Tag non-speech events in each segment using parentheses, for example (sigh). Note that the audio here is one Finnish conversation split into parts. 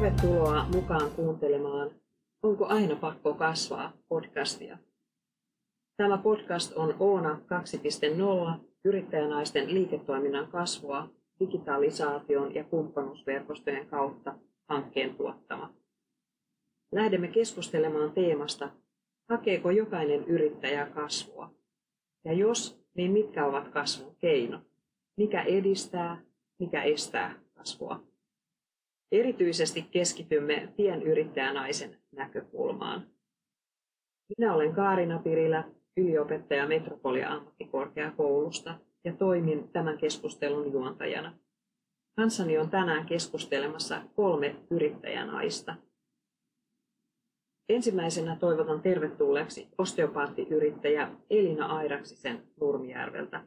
Tervetuloa mukaan kuuntelemaan Onko aina pakko kasvaa podcastia. Tämä podcast on Oona 2.0 yrittäjänaisten liiketoiminnan kasvua digitalisaation ja kumppanuusverkostojen kautta hankkeen tuottama. Lähdemme keskustelemaan teemasta, hakeeko jokainen yrittäjä kasvua? Ja jos, niin mitkä ovat kasvun keinot? Mikä edistää, mikä estää kasvua? Erityisesti keskitymme pienyrittäjänaisen näkökulmaan. Minä olen Kaarina Pirilä, yliopettaja Metropolia ammattikorkeakoulusta ja toimin tämän keskustelun juontajana. Kanssani on tänään keskustelemassa kolme yrittäjänaista. Ensimmäisenä toivotan tervetulleeksi osteopaattiyrittäjä Elina Airaksisen Nurmijärveltä.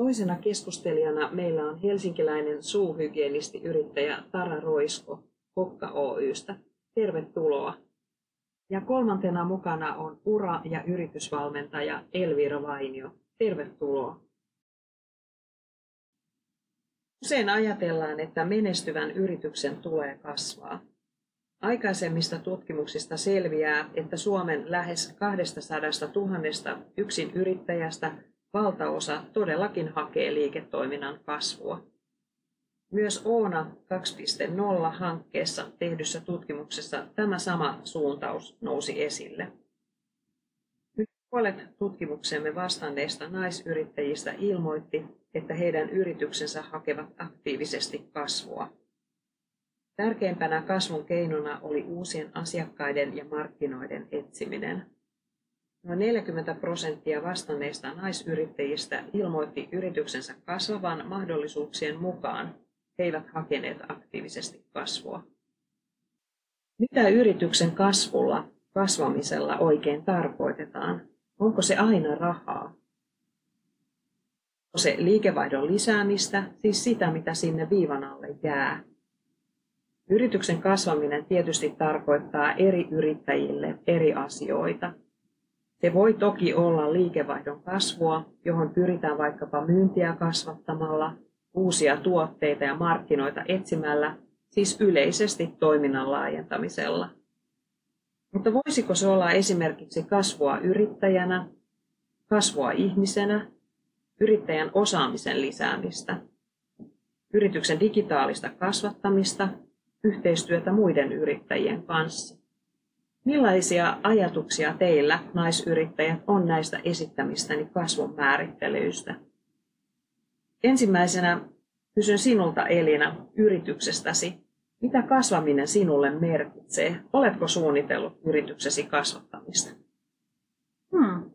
Toisena keskustelijana meillä on helsinkiläinen suuhygienistiyrittäjä Tara Roisko Kokka Oystä. Tervetuloa. Ja kolmantena mukana on ura- ja yritysvalmentaja Elvira Vainio. Tervetuloa. Usein ajatellaan, että menestyvän yrityksen tulee kasvaa. Aikaisemmista tutkimuksista selviää, että Suomen lähes 200 000 yksin yrittäjästä valtaosa todellakin hakee liiketoiminnan kasvua. Myös Oona 2.0-hankkeessa tehdyssä tutkimuksessa tämä sama suuntaus nousi esille. Nyt puolet tutkimuksemme vastanneista naisyrittäjistä ilmoitti, että heidän yrityksensä hakevat aktiivisesti kasvua. Tärkeimpänä kasvun keinona oli uusien asiakkaiden ja markkinoiden etsiminen. Noin 40 prosenttia vastanneista naisyrittäjistä ilmoitti yrityksensä kasvavan mahdollisuuksien mukaan. He eivät hakeneet aktiivisesti kasvua. Mitä yrityksen kasvulla, kasvamisella oikein tarkoitetaan? Onko se aina rahaa? Onko se liikevaihdon lisäämistä, siis sitä, mitä sinne viivan alle jää? Yrityksen kasvaminen tietysti tarkoittaa eri yrittäjille eri asioita. Se voi toki olla liikevaihdon kasvua, johon pyritään vaikkapa myyntiä kasvattamalla, uusia tuotteita ja markkinoita etsimällä, siis yleisesti toiminnan laajentamisella. Mutta voisiko se olla esimerkiksi kasvua yrittäjänä, kasvua ihmisenä, yrittäjän osaamisen lisäämistä, yrityksen digitaalista kasvattamista, yhteistyötä muiden yrittäjien kanssa? Millaisia ajatuksia teillä, naisyrittäjät, on näistä esittämistäni kasvun määrittelyistä? Ensimmäisenä kysyn sinulta Elina yrityksestäsi. Mitä kasvaminen sinulle merkitsee? Oletko suunnitellut yrityksesi kasvattamista? Hmm.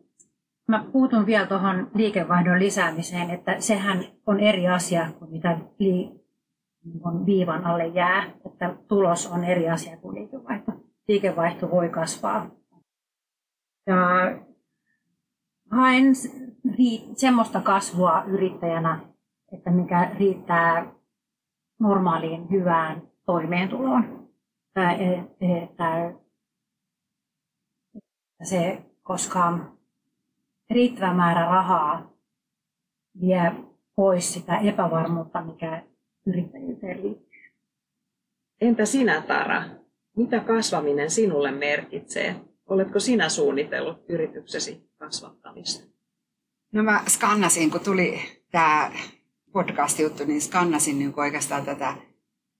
Mä puutun vielä tuohon liikevaihdon lisäämiseen, että sehän on eri asia kuin mitä li- on viivan alle jää, että tulos on eri asia kuin liikevaihto liikevaihto voi kasvaa. Ja haen semmoista kasvua yrittäjänä, että mikä riittää normaaliin hyvään toimeentuloon. Että se, koska riittävä määrä rahaa vie pois sitä epävarmuutta, mikä yrittäjyyteen liittyy. Entä sinä, Tara? Mitä kasvaminen sinulle merkitsee? Oletko sinä suunnitellut yrityksesi kasvattamista? No mä skannasin, kun tuli tämä podcast-juttu, niin skannasin niin oikeastaan tätä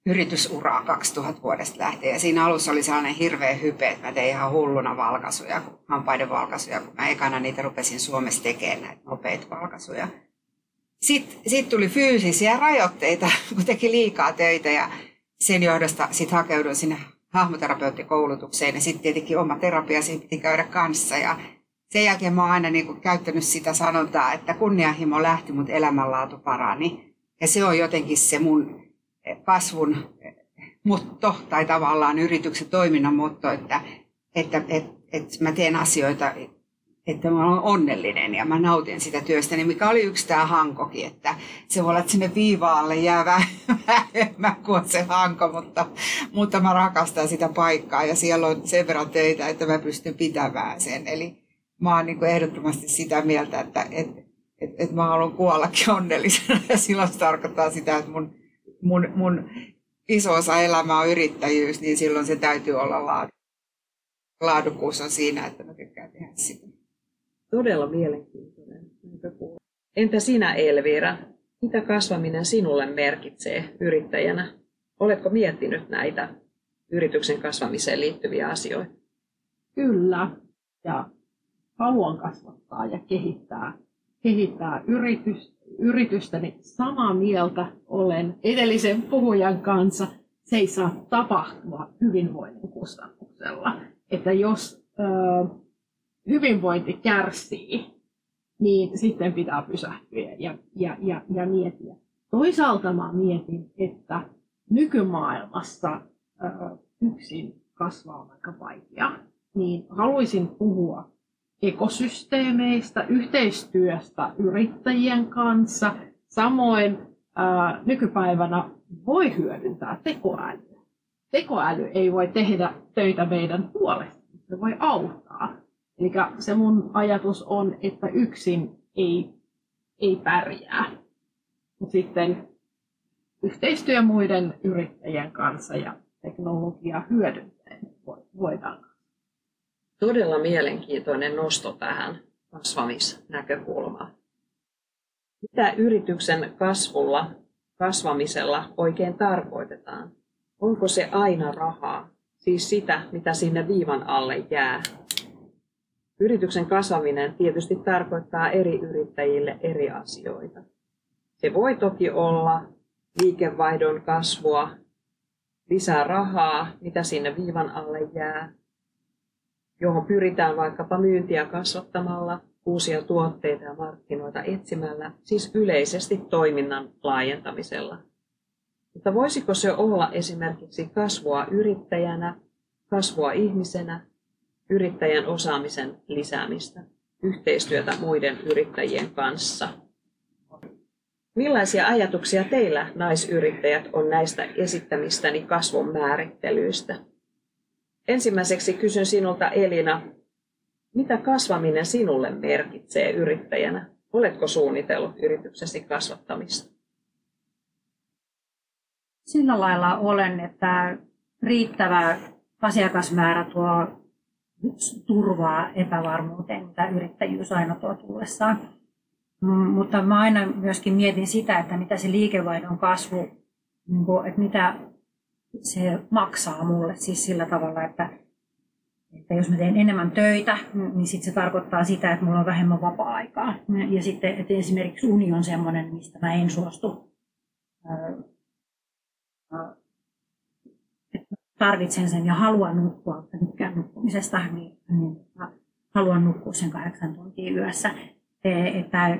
yritysuraa 2000 vuodesta lähtien. Ja siinä alussa oli sellainen hirveä hype, että mä tein ihan hulluna valkaisuja, hampaiden valkaisuja, kun mä ekana niitä rupesin Suomessa tekemään näitä nopeita valkaisuja. Sitten sit tuli fyysisiä rajoitteita, (laughs) kun teki liikaa töitä ja sen johdosta sitten hakeuduin sinne hahmoterapeuttikoulutukseen ja sitten tietenkin oma terapia siinä piti käydä kanssa ja sen jälkeen mä oon aina niin kuin käyttänyt sitä sanontaa, että kunnianhimo lähti, mutta elämänlaatu parani. Ja se on jotenkin se mun kasvun motto tai tavallaan yrityksen toiminnan motto, että, että, että, että mä teen asioita että mä olen onnellinen ja mä nautin sitä työstäni, mikä oli yksi tämä hankokin, että se voi olla, että sinne viivaalle jää (laughs) vähemmän kuin se hanko, mutta, mutta mä rakastan sitä paikkaa ja siellä on sen verran töitä, että mä pystyn pitämään sen. Eli mä oon niin kuin ehdottomasti sitä mieltä, että et, et, et mä haluan kuollakin (laughs) onnellisena ja silloin se tarkoittaa sitä, että mun, mun, mun iso osa elämää on yrittäjyys, niin silloin se täytyy olla laadu. Laadukkuus on siinä, että mä tykkään tehdä sitä. Todella mielenkiintoinen näkökulma. Entä sinä Elvira? Mitä kasvaminen sinulle merkitsee yrittäjänä? Oletko miettinyt näitä yrityksen kasvamiseen liittyviä asioita? Kyllä. Ja haluan kasvattaa ja kehittää, kehittää yritys, yritystäni samaa mieltä olen edellisen puhujan kanssa. Se ei saa tapahtua hyvinvoinnin kustannuksella. Että jos hyvinvointi kärsii, niin sitten pitää pysähtyä ja, ja, ja, ja miettiä. Toisaalta mä mietin, että nykymaailmassa ö, yksin kasvaa on aika vaikea, niin haluaisin puhua ekosysteemeistä, yhteistyöstä yrittäjien kanssa. Samoin ää, nykypäivänä voi hyödyntää tekoälyä. Tekoäly ei voi tehdä töitä meidän puolesta, se voi auttaa. Eli se mun ajatus on, että yksin ei, ei pärjää. Mutta sitten yhteistyö muiden yrittäjien kanssa ja teknologiaa hyödyntäen voidaan Todella mielenkiintoinen nosto tähän kasvamisnäkökulmaan. Mitä yrityksen kasvulla, kasvamisella oikein tarkoitetaan? Onko se aina rahaa, siis sitä, mitä sinne viivan alle jää? Yrityksen kasvaminen tietysti tarkoittaa eri yrittäjille eri asioita. Se voi toki olla liikevaihdon kasvua, lisää rahaa, mitä sinne viivan alle jää, johon pyritään vaikkapa myyntiä kasvattamalla, uusia tuotteita ja markkinoita etsimällä, siis yleisesti toiminnan laajentamisella. Mutta voisiko se olla esimerkiksi kasvua yrittäjänä, kasvua ihmisenä, yrittäjän osaamisen lisäämistä, yhteistyötä muiden yrittäjien kanssa? Millaisia ajatuksia teillä naisyrittäjät on näistä esittämistäni kasvun määrittelyistä? Ensimmäiseksi kysyn sinulta Elina, mitä kasvaminen sinulle merkitsee yrittäjänä? Oletko suunnitellut yrityksesi kasvattamista? Sillä lailla olen, että riittävä asiakasmäärä tuo turvaa epävarmuuteen, mitä yrittäjyys aina tuo tullessaan. Mm, mutta mä aina myöskin mietin sitä, että mitä se liikevaihdon kasvu, niin että mitä se maksaa mulle siis sillä tavalla, että, että jos mä teen enemmän töitä, niin sit se tarkoittaa sitä, että mulla on vähemmän vapaa-aikaa. Ja sitten että esimerkiksi uni on semmoinen, mistä mä en suostu. Tarvitsen sen ja haluan nukkua, mutta tykkään nukkumisesta, niin, niin haluan nukkua sen kahdeksan tuntia yössä. Että,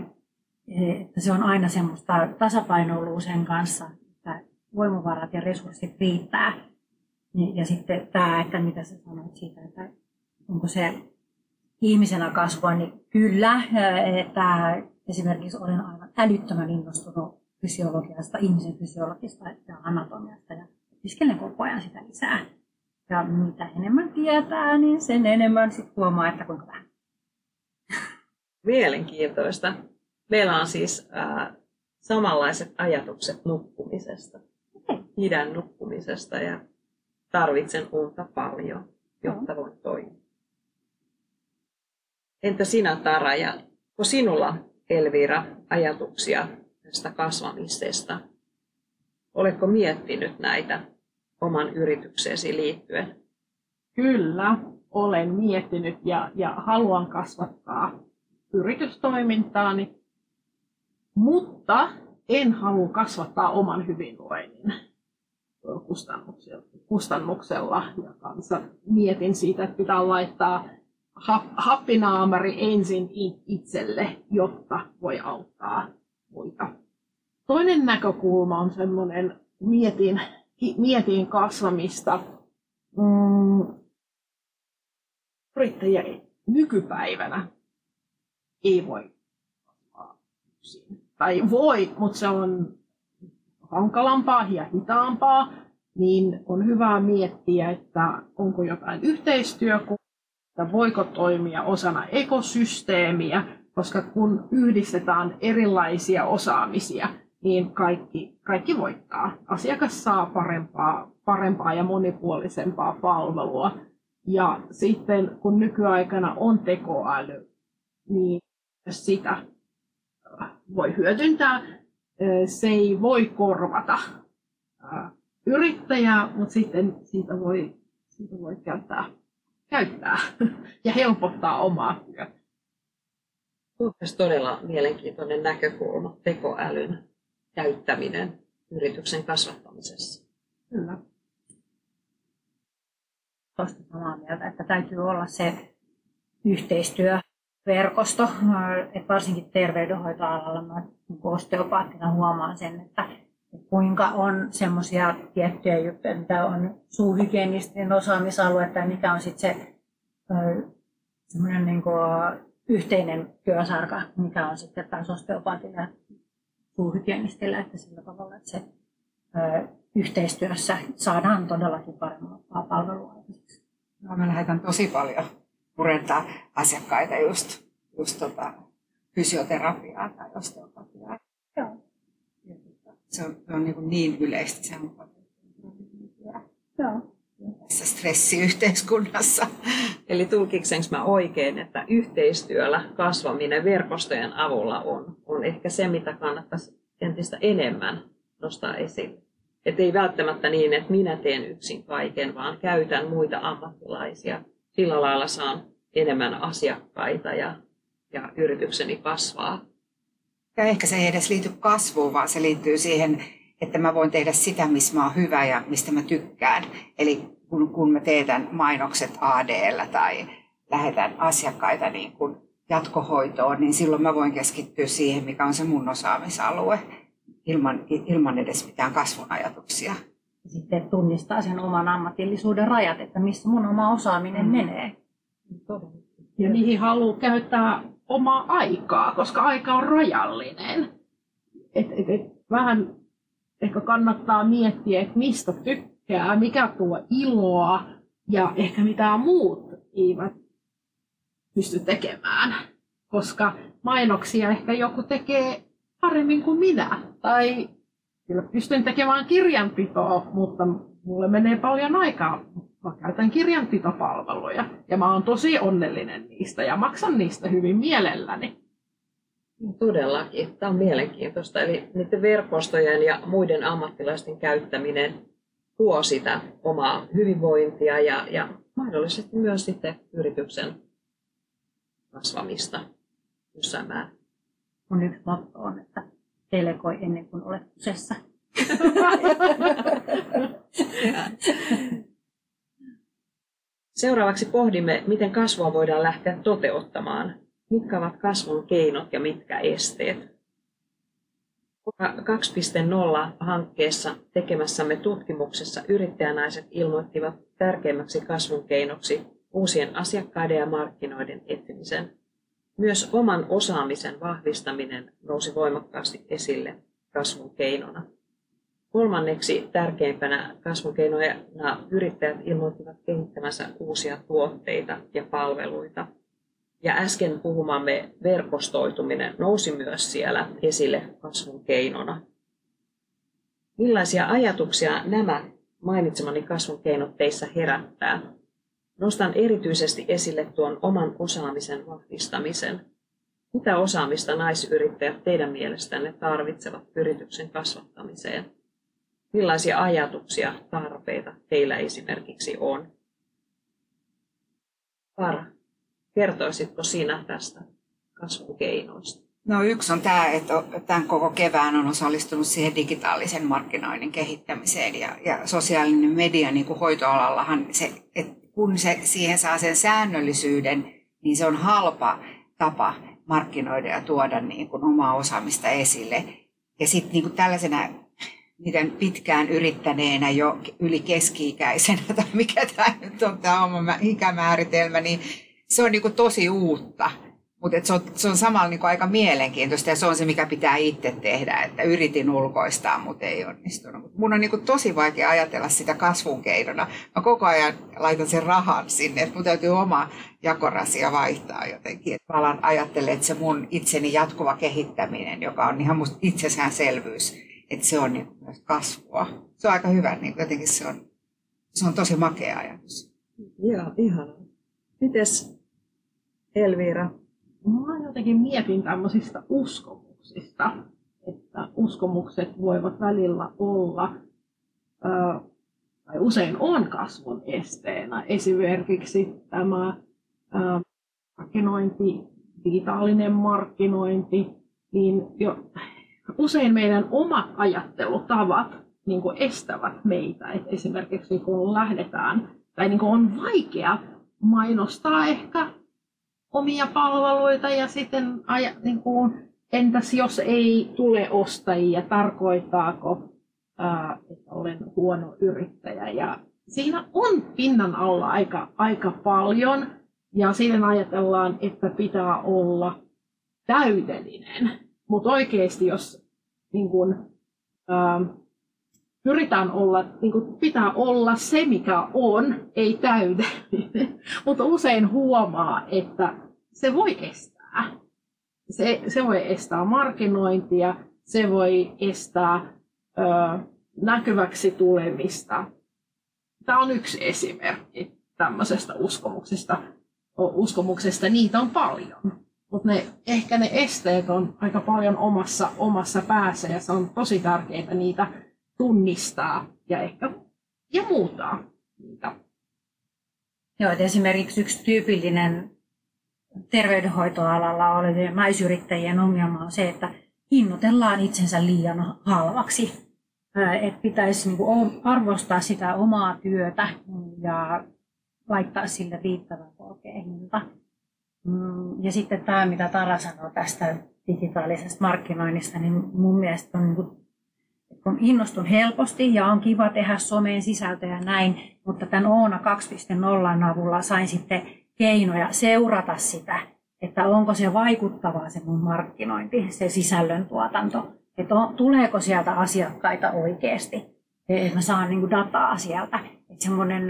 että se on aina semmoista tasapainoilua sen kanssa, voimavarat ja resurssit riittää. Ja sitten tämä, että mitä sä sanoit siitä, että onko se ihmisenä kasvua, niin kyllä, että esimerkiksi olen aivan älyttömän innostunut fysiologiasta, ihmisen fysiologista ja anatomiasta ja opiskelen koko ajan sitä lisää. Ja mitä enemmän tietää, niin sen enemmän sitten huomaa, että kuinka vähän. Mielenkiintoista. Meillä on siis äh, samanlaiset ajatukset nukkumisesta idän nukkumisesta ja tarvitsen unta paljon, jotta voin toimia. Entä sinä Tara ja onko sinulla Elvira ajatuksia tästä kasvamisesta? Oletko miettinyt näitä oman yritykseesi liittyen? Kyllä, olen miettinyt ja, ja haluan kasvattaa yritystoimintaani, mutta en halua kasvattaa oman hyvinvoinnin kustannuksella. Ja kanssa mietin siitä, että pitää laittaa happinaamari ensin itselle, jotta voi auttaa muita. Toinen näkökulma on semmoinen, mietin, mietin kasvamista. Mm, yrittäjä nykypäivänä ei voi. Tai voi, mutta se on hankalampaa ja hitaampaa, niin on hyvä miettiä, että onko jotain yhteistyökuvaa, voiko toimia osana ekosysteemiä, koska kun yhdistetään erilaisia osaamisia, niin kaikki, kaikki voittaa. Asiakas saa parempaa, parempaa ja monipuolisempaa palvelua. Ja sitten kun nykyaikana on tekoäly, niin sitä äh, voi hyödyntää. Se ei voi korvata äh, yrittäjää, mutta sitten siitä voi, siitä voi käyttää, käyttää (laughs) ja helpottaa omaa työtä. Tuossa todella mielenkiintoinen näkökulma, tekoälyn käyttäminen yrityksen kasvattamisessa. Kyllä. Tuosta samaa mieltä, että täytyy olla se yhteistyöverkosto, että varsinkin terveydenhoitoalalla mä niin osteopaattina huomaan sen, että kuinka on semmoisia tiettyjä juttuja, mitä on suuhygienistin osaamisalue tai mikä on sitten se semmoinen niin yhteinen työsarka, mikä on sitten taas osteopaatilla suuhygienistillä, että sillä tavalla, että se ö, yhteistyössä saadaan todellakin parempaa palvelua. No, mä lähetän tosi paljon purentaa asiakkaita just, just tota, fysioterapiaa tai osteopatiaa. Joo. Se on, se on niin, niin yleistä, se on Joo. Tässä stressiyhteiskunnassa. (laughs) Eli tulkiksenko mä oikein, että yhteistyöllä kasvaminen verkostojen avulla on, on ehkä se, mitä kannattaisi entistä enemmän nostaa esille. Että ei välttämättä niin, että minä teen yksin kaiken, vaan käytän muita ammattilaisia. Sillä lailla saan enemmän asiakkaita ja, ja yritykseni kasvaa. Ja ehkä se ei edes liity kasvuun, vaan se liittyy siihen, että mä voin tehdä sitä, missä mä oon hyvä ja mistä mä tykkään. Eli kun, kun mä teetän mainokset ADllä tai lähetän asiakkaita niin kuin jatkohoitoon, niin silloin mä voin keskittyä siihen, mikä on se mun osaamisalue, ilman, ilman edes mitään kasvun ajatuksia. Sitten tunnistaa sen oman ammatillisuuden rajat, että missä mun oma osaaminen mm. menee. Ja niihin haluaa käyttää omaa aikaa, koska aika on rajallinen. Et, et, et, vähän ehkä kannattaa miettiä, että mistä tykkää, mikä tuo iloa ja ehkä mitä muut eivät pysty tekemään. Koska mainoksia ehkä joku tekee paremmin kuin minä. Tai kyllä pystyn tekemään kirjanpitoa, mutta mulle menee paljon aikaa. Mä käytän kirjanpitopalveluja ja mä oon tosi onnellinen niistä ja maksan niistä hyvin mielelläni. Todellakin. Tämä on mielenkiintoista. Eli niiden verkostojen ja muiden ammattilaisten käyttäminen tuo sitä omaa hyvinvointia ja, ja mahdollisesti myös sitten yrityksen kasvamista jossain määrin. Mun yksi motto on, että delegoi ennen kuin olet kusessa. (laughs) Seuraavaksi pohdimme, miten kasvua voidaan lähteä toteuttamaan Mitkä ovat kasvun keinot ja mitkä esteet? 2.0-hankkeessa tekemässämme tutkimuksessa yrittäjänaiset ilmoittivat tärkeimmäksi kasvun keinoksi uusien asiakkaiden ja markkinoiden etsimisen. Myös oman osaamisen vahvistaminen nousi voimakkaasti esille kasvun keinona. Kolmanneksi tärkeimpänä kasvun keinoina yrittäjät ilmoittivat kehittämänsä uusia tuotteita ja palveluita – ja äsken puhumamme verkostoituminen nousi myös siellä esille kasvun keinona. Millaisia ajatuksia nämä mainitsemani kasvun keinot teissä herättää? Nostan erityisesti esille tuon oman osaamisen vahvistamisen. Mitä osaamista naisyrittäjät teidän mielestänne tarvitsevat yrityksen kasvattamiseen? Millaisia ajatuksia, tarpeita teillä esimerkiksi on? Para. Kertoisitko sinä tästä kasvun keinoista? No yksi on tämä, että tämän koko kevään on osallistunut siihen digitaalisen markkinoinnin kehittämiseen ja, ja sosiaalinen media niin kuin hoitoalallahan se, että kun se siihen saa sen säännöllisyyden, niin se on halpa tapa markkinoida ja tuoda niin kuin omaa osaamista esille. Ja sitten niin tällaisena miten pitkään yrittäneenä jo yli keski-ikäisenä, tai mikä tämä nyt on tämä oma ikämääritelmä, niin se on niin kuin tosi uutta. Mutta se se on samalla niin aika mielenkiintoista ja se on se, mikä pitää itse tehdä, että yritin ulkoistaa, mutta ei onnistunut. Mun on niin tosi vaikea ajatella sitä kasvun keinona. Mä koko ajan laitan sen rahan sinne, että mun täytyy oma jakorasia vaihtaa jotenkin. Et mä alan ajattelemaan, että se mun itseni jatkuva kehittäminen, joka on ihan musta itsestäänselvyys, että se on niin myös kasvua. Se on aika hyvä, niin jotenkin se on, se on tosi makea ajatus. Joo, ihanaa. Mites Elvira? Mä jotenkin mietin tämmöisistä uskomuksista, että uskomukset voivat välillä olla, tai usein on kasvun esteenä. Esimerkiksi tämä markkinointi, digitaalinen markkinointi, niin jo usein meidän omat ajattelutavat niin kuin estävät meitä. Et esimerkiksi kun lähdetään, tai niin kuin on vaikea mainostaa ehkä omia palveluita ja sitten niin kuin, entäs jos ei tule ostajia, tarkoittaako, ää, että olen huono yrittäjä. Ja siinä on pinnan alla aika, aika paljon ja siinä ajatellaan, että pitää olla täydellinen. Mutta oikeasti, jos niin kun, ää, pyritään olla, niin kun pitää olla se, mikä on, ei täydellinen. (laughs) Mutta usein huomaa, että se voi estää. Se, se voi estää markkinointia, se voi estää ö, näkyväksi tulemista. Tämä on yksi esimerkki tämmöisestä uskomuksesta. uskomuksesta. Niitä on paljon. Mutta ne, ehkä ne esteet on aika paljon omassa, omassa päässä ja se on tosi tärkeää niitä tunnistaa ja ehkä ja muuttaa niitä. Joo, että esimerkiksi yksi tyypillinen terveydenhoitoalalla olevien naisyrittäjien ongelma on se, että hinnoitellaan itsensä liian halvaksi. Että pitäisi niinku arvostaa sitä omaa työtä ja laittaa sille riittävän korkea hinta. Mm, ja sitten tämä, mitä Tara sanoi tästä digitaalisesta markkinoinnista, niin mun mielestä on, niin kuin, kun innostun helposti ja on kiva tehdä someen sisältöjä näin, mutta tämän Oona 2.0 avulla sain sitten keinoja seurata sitä, että onko se vaikuttavaa se mun markkinointi, se sisällön tuotanto, että on, tuleeko sieltä asiakkaita oikeasti, että mä saan niin dataa sieltä, että semmoinen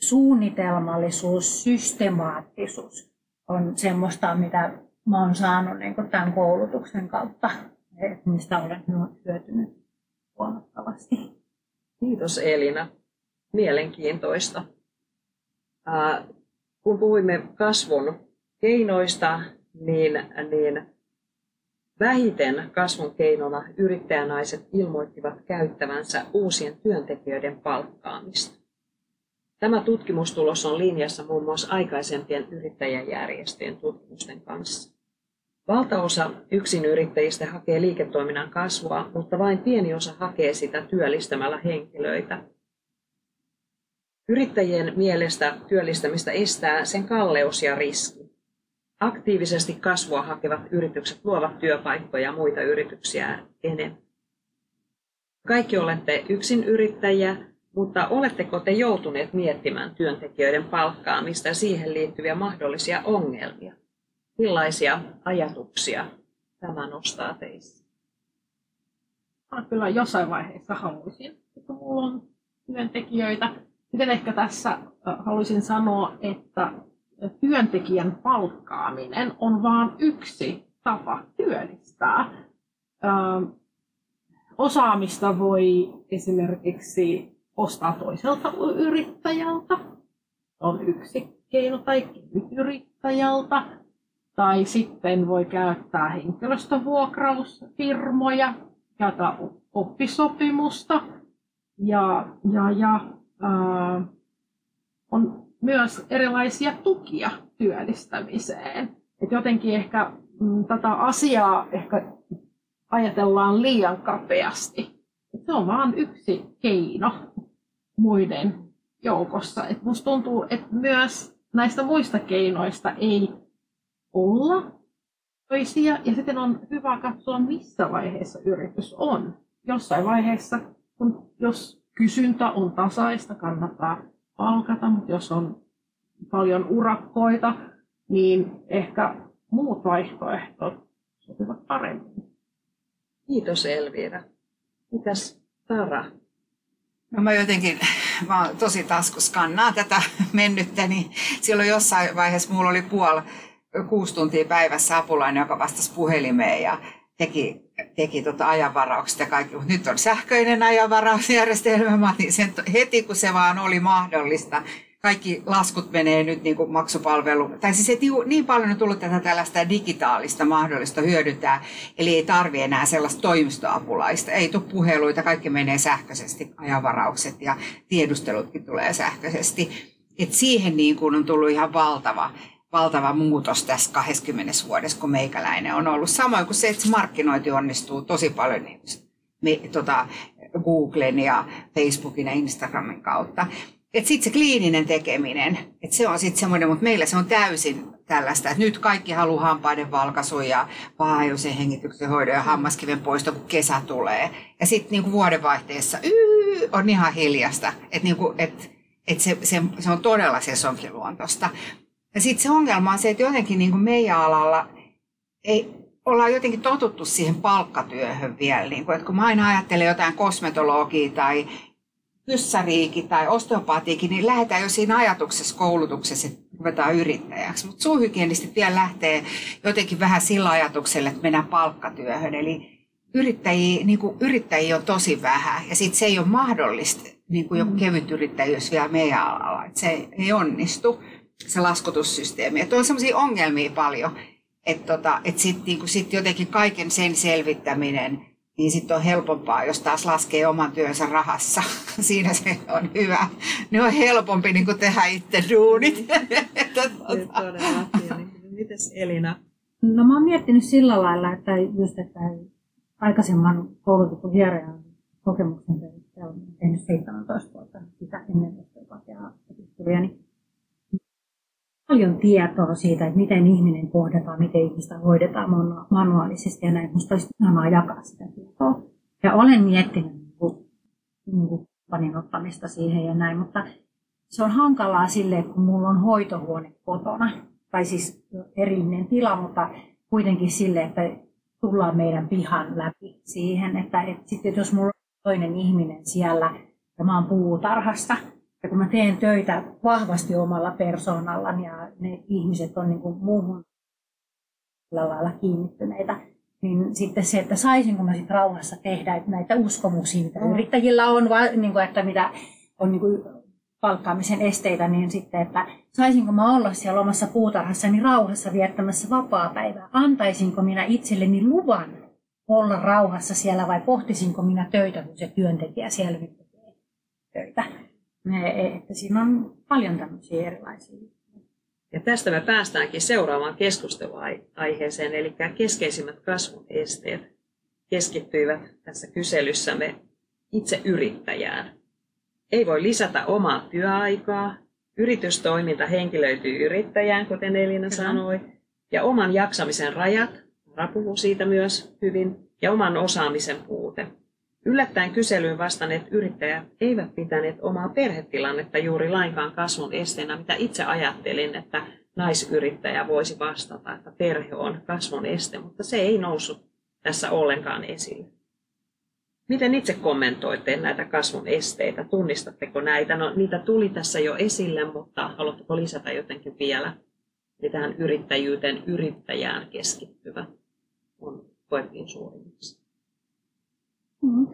suunnitelmallisuus, systemaattisuus on semmoista, mitä mä oon saanut niin tämän koulutuksen kautta, että mistä olen hyötynyt huomattavasti. Kiitos Elina. Mielenkiintoista kun puhuimme kasvun keinoista, niin, niin vähiten kasvun keinona yrittäjänaiset ilmoittivat käyttävänsä uusien työntekijöiden palkkaamista. Tämä tutkimustulos on linjassa muun muassa aikaisempien yrittäjäjärjestöjen tutkimusten kanssa. Valtaosa yrittäjistä hakee liiketoiminnan kasvua, mutta vain pieni osa hakee sitä työllistämällä henkilöitä Yrittäjien mielestä työllistämistä estää sen kalleus ja riski. Aktiivisesti kasvua hakevat yritykset luovat työpaikkoja ja muita yrityksiä enemmän. Kaikki olette yksin yrittäjiä, mutta oletteko te joutuneet miettimään työntekijöiden palkkaamista ja siihen liittyviä mahdollisia ongelmia? Millaisia ajatuksia tämä nostaa teissä? Mä kyllä jossain vaiheessa haluaisin, että mulla on työntekijöitä, sitten ehkä tässä haluaisin sanoa, että työntekijän palkkaaminen on vain yksi tapa työllistää. Osaamista voi esimerkiksi ostaa toiselta yrittäjältä, on yksi keino, tai yrittäjältä, tai sitten voi käyttää henkilöstövuokrausfirmoja, käyttää oppisopimusta. Ja, ja, ja on myös erilaisia tukia työllistämiseen. Et jotenkin ehkä mm, tätä asiaa ehkä ajatellaan liian kapeasti. Et se on vain yksi keino muiden joukossa. Et musta tuntuu, että myös näistä muista keinoista ei olla toisia. Ja sitten on hyvä katsoa, missä vaiheessa yritys on. Jossain vaiheessa, kun, jos kysyntä on tasaista, kannattaa palkata, mutta jos on paljon urakkoita, niin ehkä muut vaihtoehdot sopivat paremmin. Kiitos Elvira. Mitäs Tara? No mä jotenkin, mä oon tosi taskuskannaa tätä mennyttä, niin silloin jossain vaiheessa mulla oli puoli kuusi tuntia päivässä apulainen, joka vastasi puhelimeen ja teki, teki tota ajanvaraukset ja kaikki. Mutta nyt on sähköinen ajanvarausjärjestelmä. Mä sen heti, kun se vaan oli mahdollista, kaikki laskut menee nyt niin kuin maksupalvelu. Tai siis et niin paljon on tullut tätä tällaista digitaalista mahdollista hyödyntää, eli ei tarvi enää sellaista toimistoapulaista. Ei tule puheluita, kaikki menee sähköisesti, ajanvaraukset ja tiedustelutkin tulee sähköisesti. Et siihen niin kuin on tullut ihan valtava, valtava muutos tässä 20 vuodessa, kun meikäläinen on ollut. Samoin kuin se, että markkinointi onnistuu tosi paljon niin, me, tota, Googlen ja Facebookin ja Instagramin kautta. Sitten se kliininen tekeminen, että se on sitten semmoinen, mutta meillä se on täysin tällaista, että nyt kaikki haluaa hampaiden valkaisu ja pahajuisen hengityksen hoidon ja hammaskiven poisto, kun kesä tulee. Ja sitten niinku vuodenvaihteessa yy, on ihan hiljasta, että niinku, et, et se, se, se, on todella sesonkiluontosta. Ja sitten se ongelma on se, että jotenkin niinku meidän alalla ei, ollaan jotenkin totuttu siihen palkkatyöhön vielä. Niin kun, että kun mä aina ajattelen jotain kosmetologia tai kyssäriikin tai osteopaatiikin, niin lähdetään jo siinä ajatuksessa koulutuksessa, että ruvetaan yrittäjäksi. Mutta suuhygienistit vielä lähtee jotenkin vähän sillä ajatuksella, että mennään palkkatyöhön. Eli yrittäjiä, niin kuin yrittäjiä on tosi vähän ja sitten se ei ole mahdollista, niin kuin joku mm. kevyt yrittäjyys vielä meidän alalla. Että se ei onnistu, se laskutussysteemi. Että on sellaisia ongelmia paljon, että tota, että sitten niin sit jotenkin kaiken sen selvittäminen – niin sitten on helpompaa, jos taas laskee oman työnsä rahassa. (laughs) Siinä se on hyvä. Ne on helpompi niin tehdä itse duunit. (laughs) Mites Elina? No mä oon miettinyt sillä lailla, että just, että aikaisemman koulutettu hierojan kokemuksen perusteella tehnyt 17 vuotta sitä ennen opiskeluja, niin paljon tietoa siitä, että miten ihminen kohdataan, miten ihmistä hoidetaan manuaalisesti ja näin. Musta olisi ihanaa jakaa sitä tietoa. Ja olen miettinyt niin kuin, ottamista siihen ja näin, mutta se on hankalaa sille, kun mulla on hoitohuone kotona. Tai siis erillinen tila, mutta kuitenkin sille, että tullaan meidän pihan läpi siihen, että, että sitten jos mulla on toinen ihminen siellä ja mä oon puutarhasta, ja kun mä teen töitä vahvasti omalla persoonallani ja ne ihmiset on niin kuin muuhun lailla kiinnittyneitä, niin sitten se, että saisinko mä sitten rauhassa tehdä näitä uskomuksia, mitä mm. yrittäjillä on, niin kuin, että mitä on niin kuin palkkaamisen esteitä, niin sitten, että saisinko mä olla siellä omassa puutarhassani rauhassa viettämässä vapaa-päivää, antaisinko minä itselleni luvan olla rauhassa siellä vai pohtisinko minä töitä, kun se työntekijä siellä nyt tekee töitä että siinä on paljon tämmöisiä erilaisia. Ja tästä me päästäänkin seuraavaan keskusteluaiheeseen, eli keskeisimmät kasvun esteet keskittyivät tässä kyselyssämme itse yrittäjään. Ei voi lisätä omaa työaikaa, yritystoiminta henkilöityy yrittäjään, kuten Elina sanoi, ja oman jaksamisen rajat, Ra siitä myös hyvin, ja oman osaamisen puute. Yllättäen kyselyyn vastanneet yrittäjät eivät pitäneet omaa perhetilannetta juuri lainkaan kasvun esteenä, mitä itse ajattelin, että naisyrittäjä voisi vastata, että perhe on kasvun este, mutta se ei noussut tässä ollenkaan esille. Miten itse kommentoitte näitä kasvun esteitä? Tunnistatteko näitä? No, niitä tuli tässä jo esille, mutta haluatteko lisätä jotenkin vielä? Eli tähän yrittäjyyteen yrittäjään keskittyvä on koettiin suurimmiksi. Mm.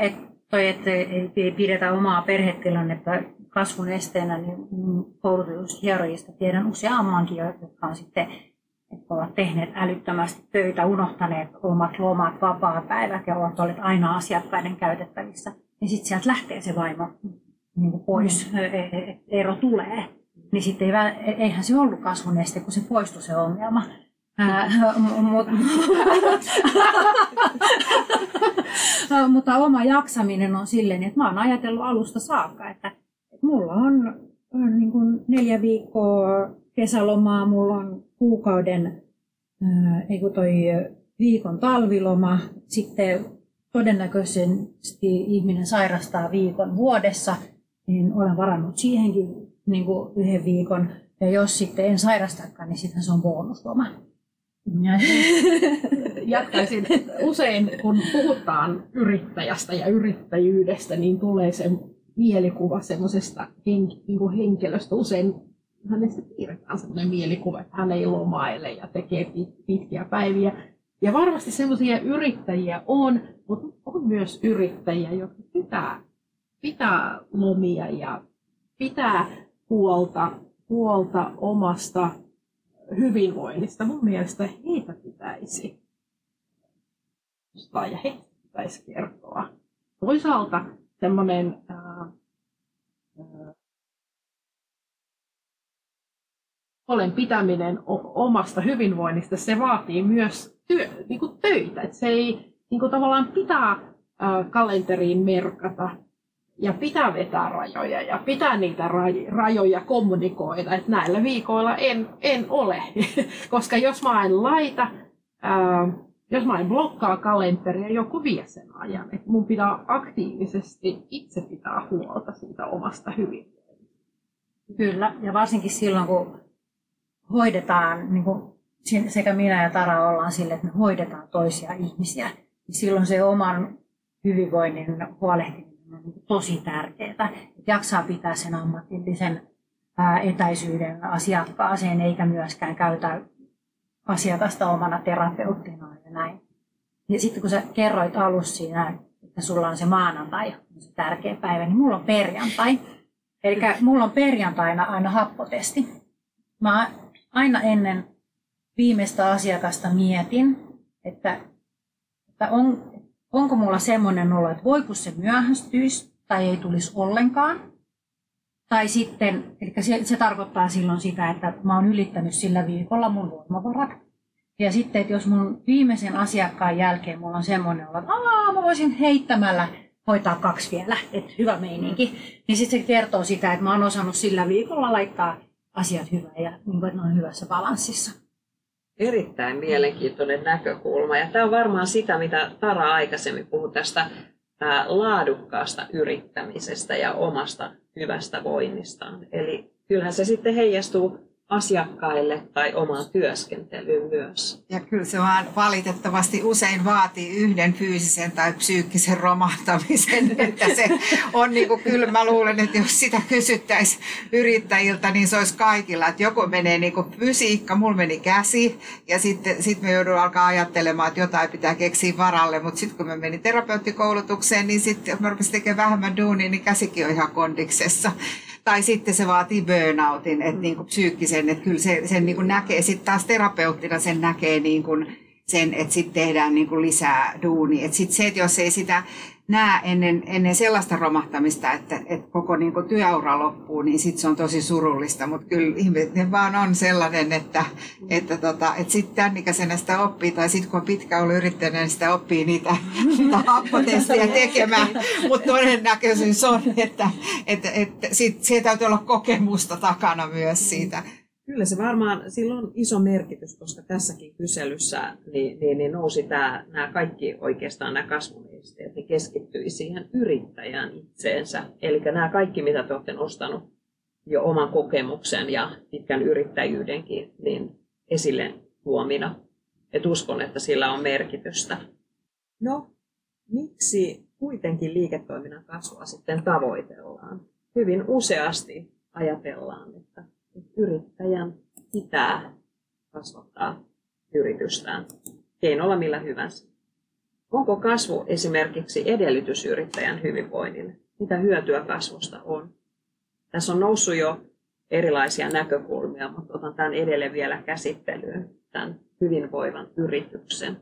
Et toi, että ei pidetä omaa perhetilannetta kasvun esteenä, niin koulutetusta hierojista tiedän useammankin, jotka on sitten että ovat tehneet älyttömästi töitä, unohtaneet omat lomat, vapaa-päivät ja ovat olleet aina asiakkaiden käytettävissä. Ja sitten sieltä lähtee se vaimo niin kuin pois, mm. E, e, e, ero tulee. Niin sitten ei, eihän se ollut kasvun este, kun se poistui se ongelma. (laughs) (laughs) mutta oma jaksaminen on silleen, että mä oon ajatellut alusta saakka, että, että mulla on, on niin kuin neljä viikkoa kesälomaa, mulla on kuukauden, ei kun toi viikon talviloma, sitten todennäköisesti ihminen sairastaa viikon vuodessa, niin olen varannut siihenkin niin kuin yhden viikon. Ja jos sitten en sairastakaan, niin sitten se on bonusloma. (laughs) jatkaisin. Usein kun puhutaan yrittäjästä ja yrittäjyydestä, niin tulee se mielikuva semmoisesta henk- niin henkilöstä. Usein hänestä piirretään sellainen mielikuva, että hän ei lomaile ja tekee pitkiä päiviä. Ja varmasti semmoisia yrittäjiä on, mutta on myös yrittäjiä, jotka pitää, pitää lomia ja pitää huolta, huolta omasta hyvinvoinnista. Mun mielestä heitä pitäisi ja heitä pitäisi kertoa. Toisaalta semmoinen olen pitäminen omasta hyvinvoinnista, se vaatii myös työ, niin kuin töitä. Että se ei niin kuin tavallaan pitää kalenteriin merkata ja pitää vetää rajoja ja pitää niitä rajoja kommunikoida, että näillä viikoilla en, en ole. (laughs) Koska jos mä en laita, ää, jos mä en blokkaa kalenteria, joku vie sen ajan. Että mun pitää aktiivisesti itse pitää huolta siitä omasta hyvinvoinnista. Kyllä, ja varsinkin silloin, kun hoidetaan, niin kuin sekä minä ja Tara ollaan sille, että me hoidetaan toisia ihmisiä, niin silloin se oman hyvinvoinnin huolehtiminen niin tosi tärkeää. Että jaksaa pitää sen ammatillisen etäisyyden asiakkaaseen, eikä myöskään käytä asiakasta omana terapeuttina ja näin. Ja sitten kun sä kerroit alussa siinä, että sulla on se maanantai, se tärkeä päivä, niin mulla on perjantai. Eli mulla on perjantaina aina happotesti. Mä aina ennen viimeistä asiakasta mietin, että, että on, onko mulla semmoinen olo, että voiko se myöhästyisi tai ei tulisi ollenkaan. Tai sitten, eli se, se tarkoittaa silloin sitä, että mä oon ylittänyt sillä viikolla mun voimavarat. Ja sitten, että jos mun viimeisen asiakkaan jälkeen mulla on semmoinen olo, että Aa, mä voisin heittämällä hoitaa kaksi vielä, että hyvä meininki, niin sitten se kertoo sitä, että mä oon osannut sillä viikolla laittaa asiat hyvä ja niin kuin, että ne on hyvässä balanssissa. Erittäin mielenkiintoinen näkökulma. Ja tämä on varmaan sitä, mitä Tara aikaisemmin puhui tästä laadukkaasta yrittämisestä ja omasta hyvästä voinnistaan. Eli kyllähän se sitten heijastuu asiakkaille tai omaan työskentelyyn myös. Ja kyllä se vaan valitettavasti usein vaatii yhden fyysisen tai psyykkisen romahtamisen, (laughs) että se on niin kuin, kyllä. Mä luulen, että jos sitä kysyttäisiin yrittäjiltä, niin se olisi kaikilla, että joku menee niin kuin fysiikka, mulla meni käsi ja sitten sit me joudun alkaa ajattelemaan, että jotain pitää keksiä varalle, mutta sitten kun mä menin terapeuttikoulutukseen, niin sitten mä rupesin tekemään vähemmän duunia, niin käsikin on ihan kondiksessa tai sitten se vaatii burnoutin, että niin kuin psyykkisen, että kyllä se, sen niin kuin näkee, sitten taas terapeuttina sen näkee niin kuin sen, että sitten tehdään niin kuin lisää duunia. Sitten se, että jos ei sitä näe ennen, ennen sellaista romahtamista, että, että koko niin kuin työura loppuu, niin sitten se on tosi surullista. Mutta kyllä ihminen vaan on sellainen, että, että, tota, että sitten tämän ikäisenä sitä oppii, tai sitten kun on pitkä ollut yrittäjänä, niin sitä oppii niitä, (laughs) niitä happotestejä tekemään. Mutta todennäköisyys on, että, että, että sit, siellä täytyy olla kokemusta takana myös siitä Kyllä se varmaan, sillä on iso merkitys, koska tässäkin kyselyssä niin, niin, niin nousi tämä, nämä kaikki oikeastaan nämä kasvumiesteet, ne keskittyi siihen yrittäjään itseensä. Eli nämä kaikki, mitä te olette nostanut jo oman kokemuksen ja pitkän yrittäjyydenkin niin esille tuomina. Et uskon, että sillä on merkitystä. No, miksi kuitenkin liiketoiminnan kasvua sitten tavoitellaan? Hyvin useasti ajatellaan, että yrittäjän pitää kasvattaa yritystään keinolla millä hyvänsä. Onko kasvu esimerkiksi edellytys yrittäjän hyvinvoinnille? Mitä hyötyä kasvusta on? Tässä on noussut jo erilaisia näkökulmia, mutta otan tämän edelleen vielä käsittelyyn, tämän hyvinvoivan yrityksen.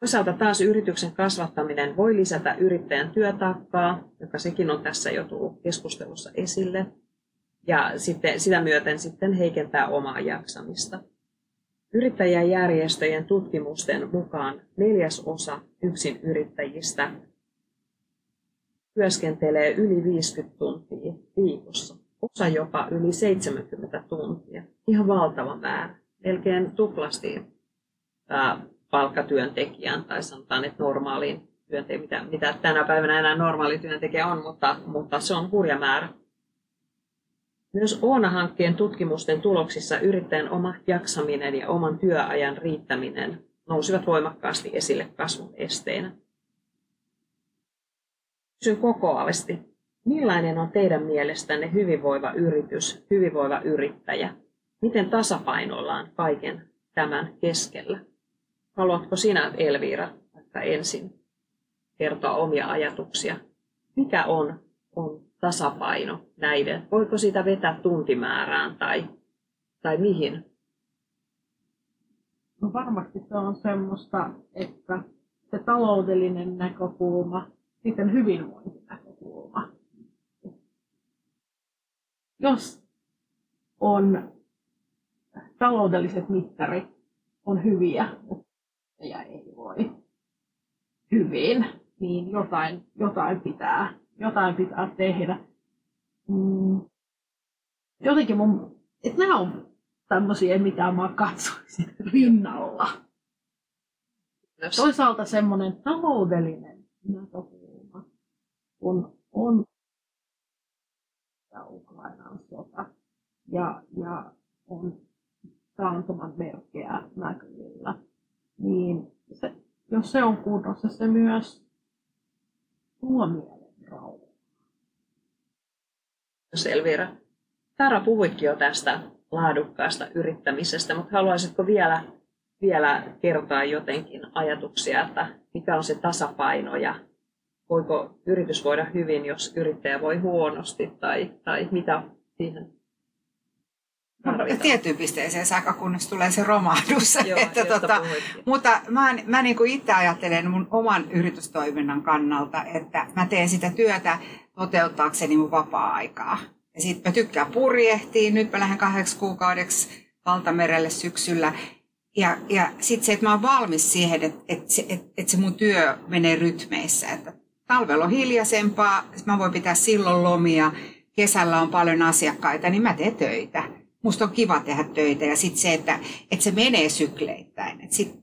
Toisaalta taas yrityksen kasvattaminen voi lisätä yrittäjän työtaakkaa, joka sekin on tässä jo tullut keskustelussa esille ja sitten, sitä myöten sitten heikentää omaa jaksamista. Yrittäjäjärjestöjen tutkimusten mukaan neljäs osa yksin yrittäjistä työskentelee yli 50 tuntia viikossa, osa jopa yli 70 tuntia. Ihan valtava määrä, melkein tuplasti palkkatyöntekijän tai sanotaan, että normaaliin työntekijän, mitä, mitä tänä päivänä enää normaali työntekijä on, mutta, mutta se on hurja määrä. Myös Oona-hankkeen tutkimusten tuloksissa yrittäjän oma jaksaminen ja oman työajan riittäminen nousivat voimakkaasti esille kasvun esteinä. Kysyn kokoavasti, millainen on teidän mielestänne hyvinvoiva yritys, hyvinvoiva yrittäjä? Miten tasapainoillaan kaiken tämän keskellä? Haluatko sinä, Elviira, vaikka ensin kertoa omia ajatuksia? Mikä on, on tasapaino näiden? Voiko sitä vetää tuntimäärään tai, tai mihin? No varmasti se on semmoista, että se taloudellinen näkökulma, sitten hyvinvointinäkökulma. Jos on taloudelliset mittarit on hyviä, ja ei voi hyvin, niin jotain, jotain, pitää, jotain pitää tehdä. Mm. Jotenkin mun, että nämä on tämmöisiä, mitä mä katsoisin (laughs) rinnalla. Jos. Toisaalta semmoinen taloudellinen näkökulma, kun on ja Ukrainan sota ja, ja on taantuman merkkejä näkyvillä, niin se, jos se on kunnossa, se myös tuo mielen rauhaa. Elvira, Tara puhuikin jo tästä laadukkaasta yrittämisestä, mutta haluaisitko vielä, vielä kertoa jotenkin ajatuksia, että mikä on se tasapaino ja voiko yritys voida hyvin, jos yrittäjä voi huonosti tai, tai mitä siihen tarvitaan. Tiettyyn pisteeseen saakka, kunnes tulee se romahdus. Joo, että tota, mutta mä, mä niin kuin itse ajattelen mun oman yritystoiminnan kannalta, että mä teen sitä työtä toteuttaakseni mun vapaa-aikaa. Ja sitten mä tykkään purjehtia. Nyt mä lähden kahdeksi kuukaudeksi valtamerelle syksyllä. Ja, ja sitten se, että mä oon valmis siihen, että, että, se, että, että se mun työ menee rytmeissä. Että talvella on hiljaisempaa, mä voin pitää silloin lomia, kesällä on paljon asiakkaita, niin mä teen töitä musta on kiva tehdä töitä ja sitten se, että, että se menee sykleittäin. Et sit,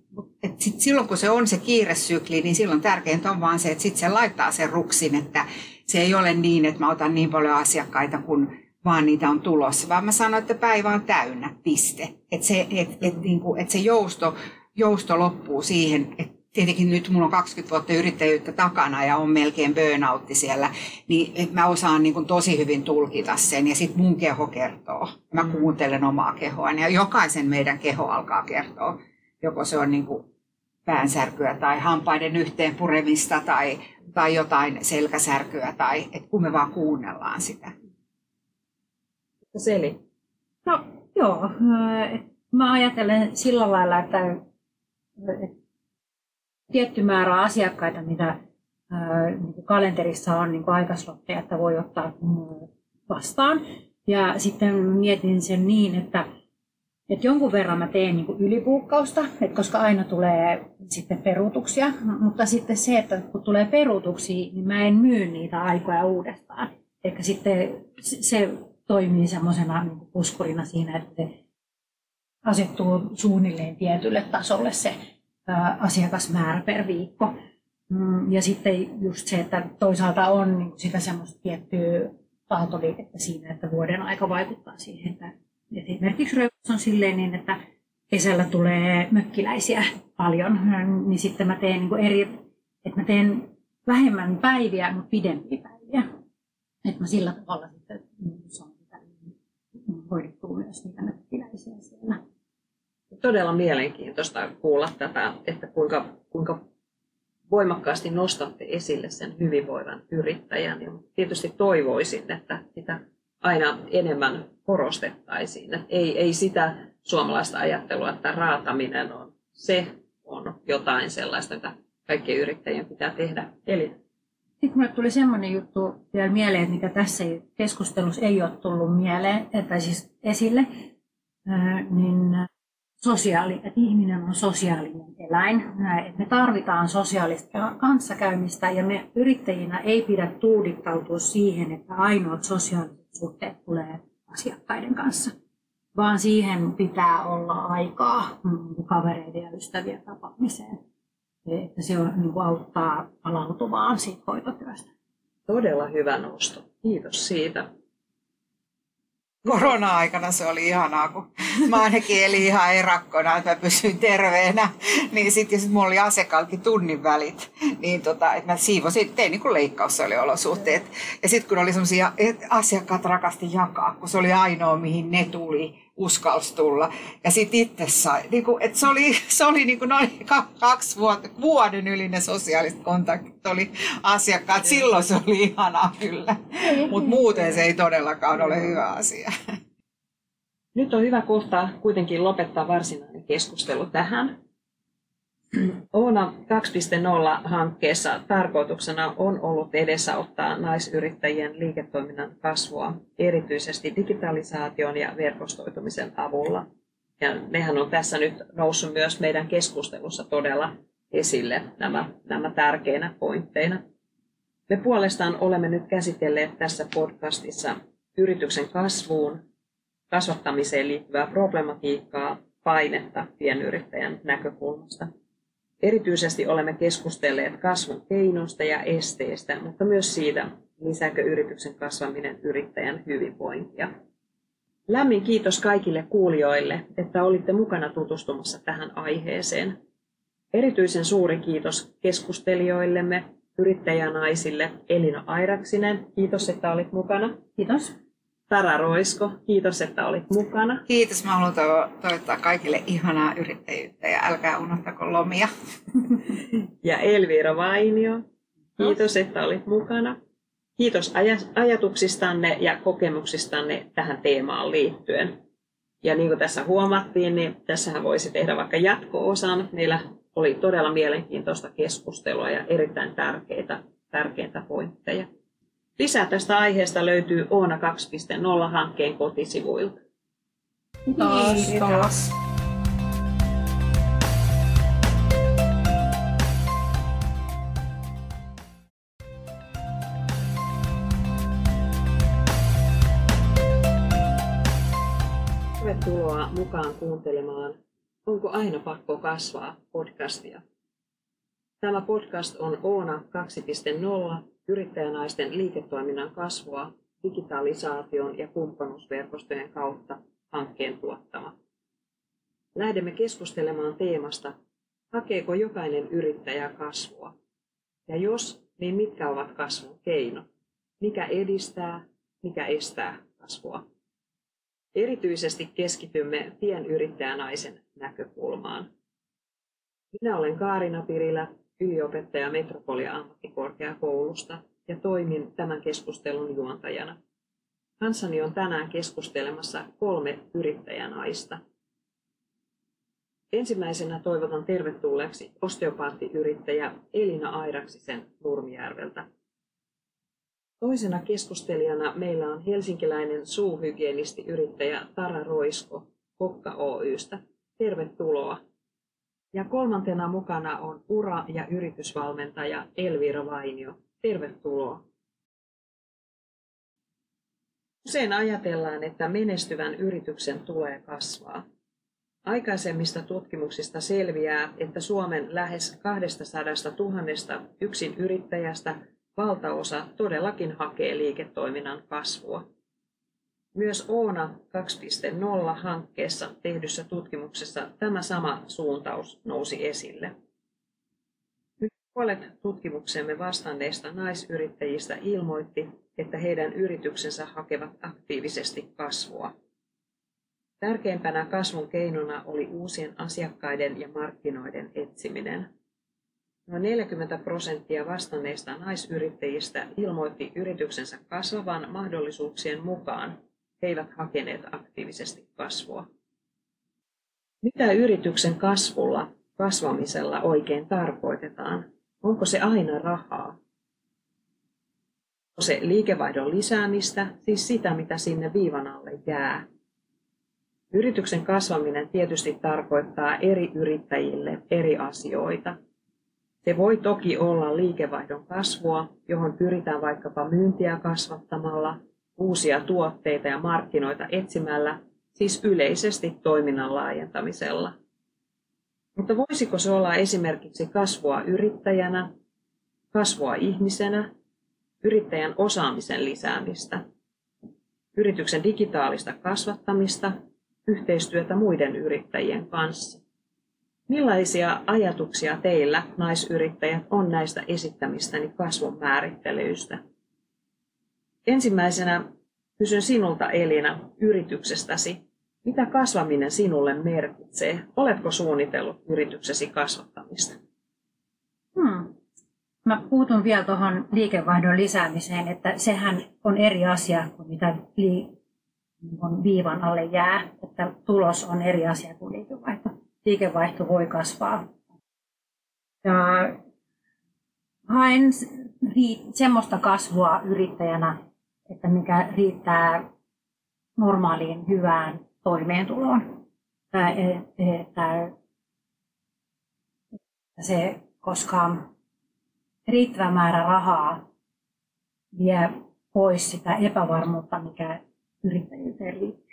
et sit silloin kun se on se kiiresykli, niin silloin tärkeintä on vaan se, että sitten se laittaa sen ruksin, että se ei ole niin, että mä otan niin paljon asiakkaita, kun vaan niitä on tulossa, vaan mä sanon, että päivä on täynnä, piste. Että se, et, et, niinku, et se jousto, jousto loppuu siihen, että tietenkin nyt mulla on 20 vuotta yrittäjyyttä takana ja on melkein burnoutti siellä, niin mä osaan niin kuin tosi hyvin tulkita sen ja sitten mun keho kertoo. Mä mm. kuuntelen omaa kehoani ja jokaisen meidän keho alkaa kertoa. Joko se on niin kuin päänsärkyä tai hampaiden yhteen puremista tai, tai jotain selkäsärkyä tai että kun me vaan kuunnellaan sitä. Seli. No joo, mä ajattelen sillä lailla, että, että tietty määrä asiakkaita, mitä niin kalenterissa on niin aikaslotteja, että voi ottaa vastaan. Ja sitten mietin sen niin, että, että jonkun verran mä teen niin ylipuukkausta, että koska aina tulee sitten peruutuksia, mutta sitten se, että kun tulee peruutuksia, niin mä en myy niitä aikoja uudestaan. Ehkä sitten se toimii semmoisena niin puskurina siinä, että se asettuu suunnilleen tietylle tasolle se asiakasmäärä per viikko. Mm, ja sitten just se, että toisaalta on niin sitä semmoista tiettyä aaltoliikettä siinä, että vuoden aika vaikuttaa siihen, että esimerkiksi Röyks on silleen niin, että kesällä tulee mökkiläisiä paljon, niin sitten mä teen niin eri, että mä teen vähemmän päiviä, mutta pidempiä päiviä. Että mä sillä tavalla sitten saan hoidettua myös niitä mökkiläisiä siellä todella mielenkiintoista kuulla tätä, että kuinka, kuinka voimakkaasti nostatte esille sen hyvinvoivan yrittäjän. Ja tietysti toivoisin, että sitä aina enemmän korostettaisiin. Että ei, ei sitä suomalaista ajattelua, että raataminen on se on jotain sellaista, että kaikkien yrittäjien pitää tehdä. Eli sitten minulle tuli semmoinen juttu vielä mieleen, mikä tässä keskustelussa ei ole tullut mieleen, tai siis esille, niin sosiaali, että ihminen on sosiaalinen eläin, me tarvitaan sosiaalista kanssakäymistä ja me yrittäjinä ei pidä tuudittautua siihen, että ainoat sosiaaliset suhteet tulee asiakkaiden kanssa, vaan siihen pitää olla aikaa mm, kavereiden ja ystävien tapaamiseen. Että se on, niin kuin auttaa palautuvaan siitä hoitotyöstä. Todella hyvä nosto. Kiitos siitä. Korona-aikana se oli ihanaa, kun mä ainakin elin ihan erakkona, että mä pysyin terveenä. Niin sitten sit mulla oli asiakkaaltakin tunnin välit, niin tota, että mä siivosin, tein niin kuin leikkaus oli olosuhteet. Ja sitten kun oli semmoisia, asiakkaat rakasti jakaa, kun se oli ainoa, mihin ne tuli, uskalsi tulla. Ja sitten itse sai, niin kuin, että se oli, (laughs) se oli niin kuin noin kaksi vuotta, vuoden yli ne sosiaaliset kontaktit oli asiakkaat. Silloin se oli ihanaa kyllä, (laughs) mutta muuten se ei todellakaan ole hyvä asia. (laughs) Nyt on hyvä kohta kuitenkin lopettaa varsinainen keskustelu tähän. Oona 2.0-hankkeessa tarkoituksena on ollut edesauttaa naisyrittäjien liiketoiminnan kasvua, erityisesti digitalisaation ja verkostoitumisen avulla. Ja nehän on tässä nyt noussut myös meidän keskustelussa todella esille nämä, nämä tärkeinä pointteina. Me puolestaan olemme nyt käsitelleet tässä podcastissa yrityksen kasvuun, kasvattamiseen liittyvää problematiikkaa, painetta pienyrittäjän näkökulmasta – Erityisesti olemme keskustelleet kasvun keinoista ja esteistä, mutta myös siitä, lisääkö yrityksen kasvaminen yrittäjän hyvinvointia. Lämmin kiitos kaikille kuulijoille, että olitte mukana tutustumassa tähän aiheeseen. Erityisen suuri kiitos keskustelijoillemme, yrittäjänaisille Elina Airaksinen. Kiitos, että olit mukana. Kiitos. Tara Roisko, kiitos, että olit mukana. Kiitos, mä haluan toivottaa kaikille ihanaa yrittäjyyttä ja älkää unohtako lomia. (laughs) ja Elvira Vainio, kiitos, että olit mukana. Kiitos aj- ajatuksistanne ja kokemuksistanne tähän teemaan liittyen. Ja niin kuin tässä huomattiin, niin tässähän voisi tehdä vaikka jatko-osan. Meillä oli todella mielenkiintoista keskustelua ja erittäin tärkeitä, tärkeitä pointteja. Lisää tästä aiheesta löytyy Oona 2.0-hankkeen kotisivuilta. Taas, taas. Tervetuloa mukaan kuuntelemaan Onko aina pakko kasvaa podcastia. Tämä podcast on Oona 2.0 yrittäjänaisten liiketoiminnan kasvua digitalisaation ja kumppanuusverkostojen kautta hankkeen tuottama. Lähdemme keskustelemaan teemasta, hakeeko jokainen yrittäjä kasvua? Ja jos, niin mitkä ovat kasvun keinot? Mikä edistää, mikä estää kasvua? Erityisesti keskitymme pienyrittäjänaisen näkökulmaan. Minä olen Kaarina Pirilä, yliopettaja Metropolia ammattikorkeakoulusta ja toimin tämän keskustelun juontajana. Kanssani on tänään keskustelemassa kolme yrittäjänaista. Ensimmäisenä toivotan tervetulleeksi osteopaattiyrittäjä Elina Airaksisen Nurmijärveltä. Toisena keskustelijana meillä on helsinkiläinen suuhygienisti-yrittäjä Tara Roisko Kokka Oystä. Tervetuloa. Ja kolmantena mukana on ura- ja yritysvalmentaja Elvira Vainio. Tervetuloa. Usein ajatellaan, että menestyvän yrityksen tulee kasvaa. Aikaisemmista tutkimuksista selviää, että Suomen lähes 200 000 yksin yrittäjästä valtaosa todellakin hakee liiketoiminnan kasvua. Myös Oona 2.0-hankkeessa tehdyssä tutkimuksessa tämä sama suuntaus nousi esille. Nyt puolet tutkimuksemme vastanneista naisyrittäjistä ilmoitti, että heidän yrityksensä hakevat aktiivisesti kasvua. Tärkeimpänä kasvun keinona oli uusien asiakkaiden ja markkinoiden etsiminen. Noin 40 prosenttia vastanneista naisyrittäjistä ilmoitti yrityksensä kasvavan mahdollisuuksien mukaan he eivät hakeneet aktiivisesti kasvua. Mitä yrityksen kasvulla, kasvamisella oikein tarkoitetaan? Onko se aina rahaa? Onko se liikevaihdon lisäämistä, siis sitä, mitä sinne viivan alle jää? Yrityksen kasvaminen tietysti tarkoittaa eri yrittäjille eri asioita. Se voi toki olla liikevaihdon kasvua, johon pyritään vaikkapa myyntiä kasvattamalla uusia tuotteita ja markkinoita etsimällä, siis yleisesti toiminnan laajentamisella. Mutta voisiko se olla esimerkiksi kasvua yrittäjänä, kasvua ihmisenä, yrittäjän osaamisen lisäämistä? yrityksen digitaalista kasvattamista, yhteistyötä muiden yrittäjien kanssa. Millaisia ajatuksia teillä, naisyrittäjät, on näistä esittämistäni kasvun määrittelyistä? Ensimmäisenä kysyn sinulta Elina yrityksestäsi. Mitä kasvaminen sinulle merkitsee? Oletko suunnitellut yrityksesi kasvattamista? Hmm. Mä puutun vielä tuohon liikevaihdon lisäämiseen, että sehän on eri asia kuin mitä li- niin viivan alle jää. Että tulos on eri asia kuin liikevaihto. Liikevaihto voi kasvaa. Ja haen semmoista kasvua yrittäjänä, että mikä riittää normaaliin hyvään toimeentuloon. Että se, koska riittävä määrä rahaa vie pois sitä epävarmuutta, mikä yrittäjyyteen liittyy.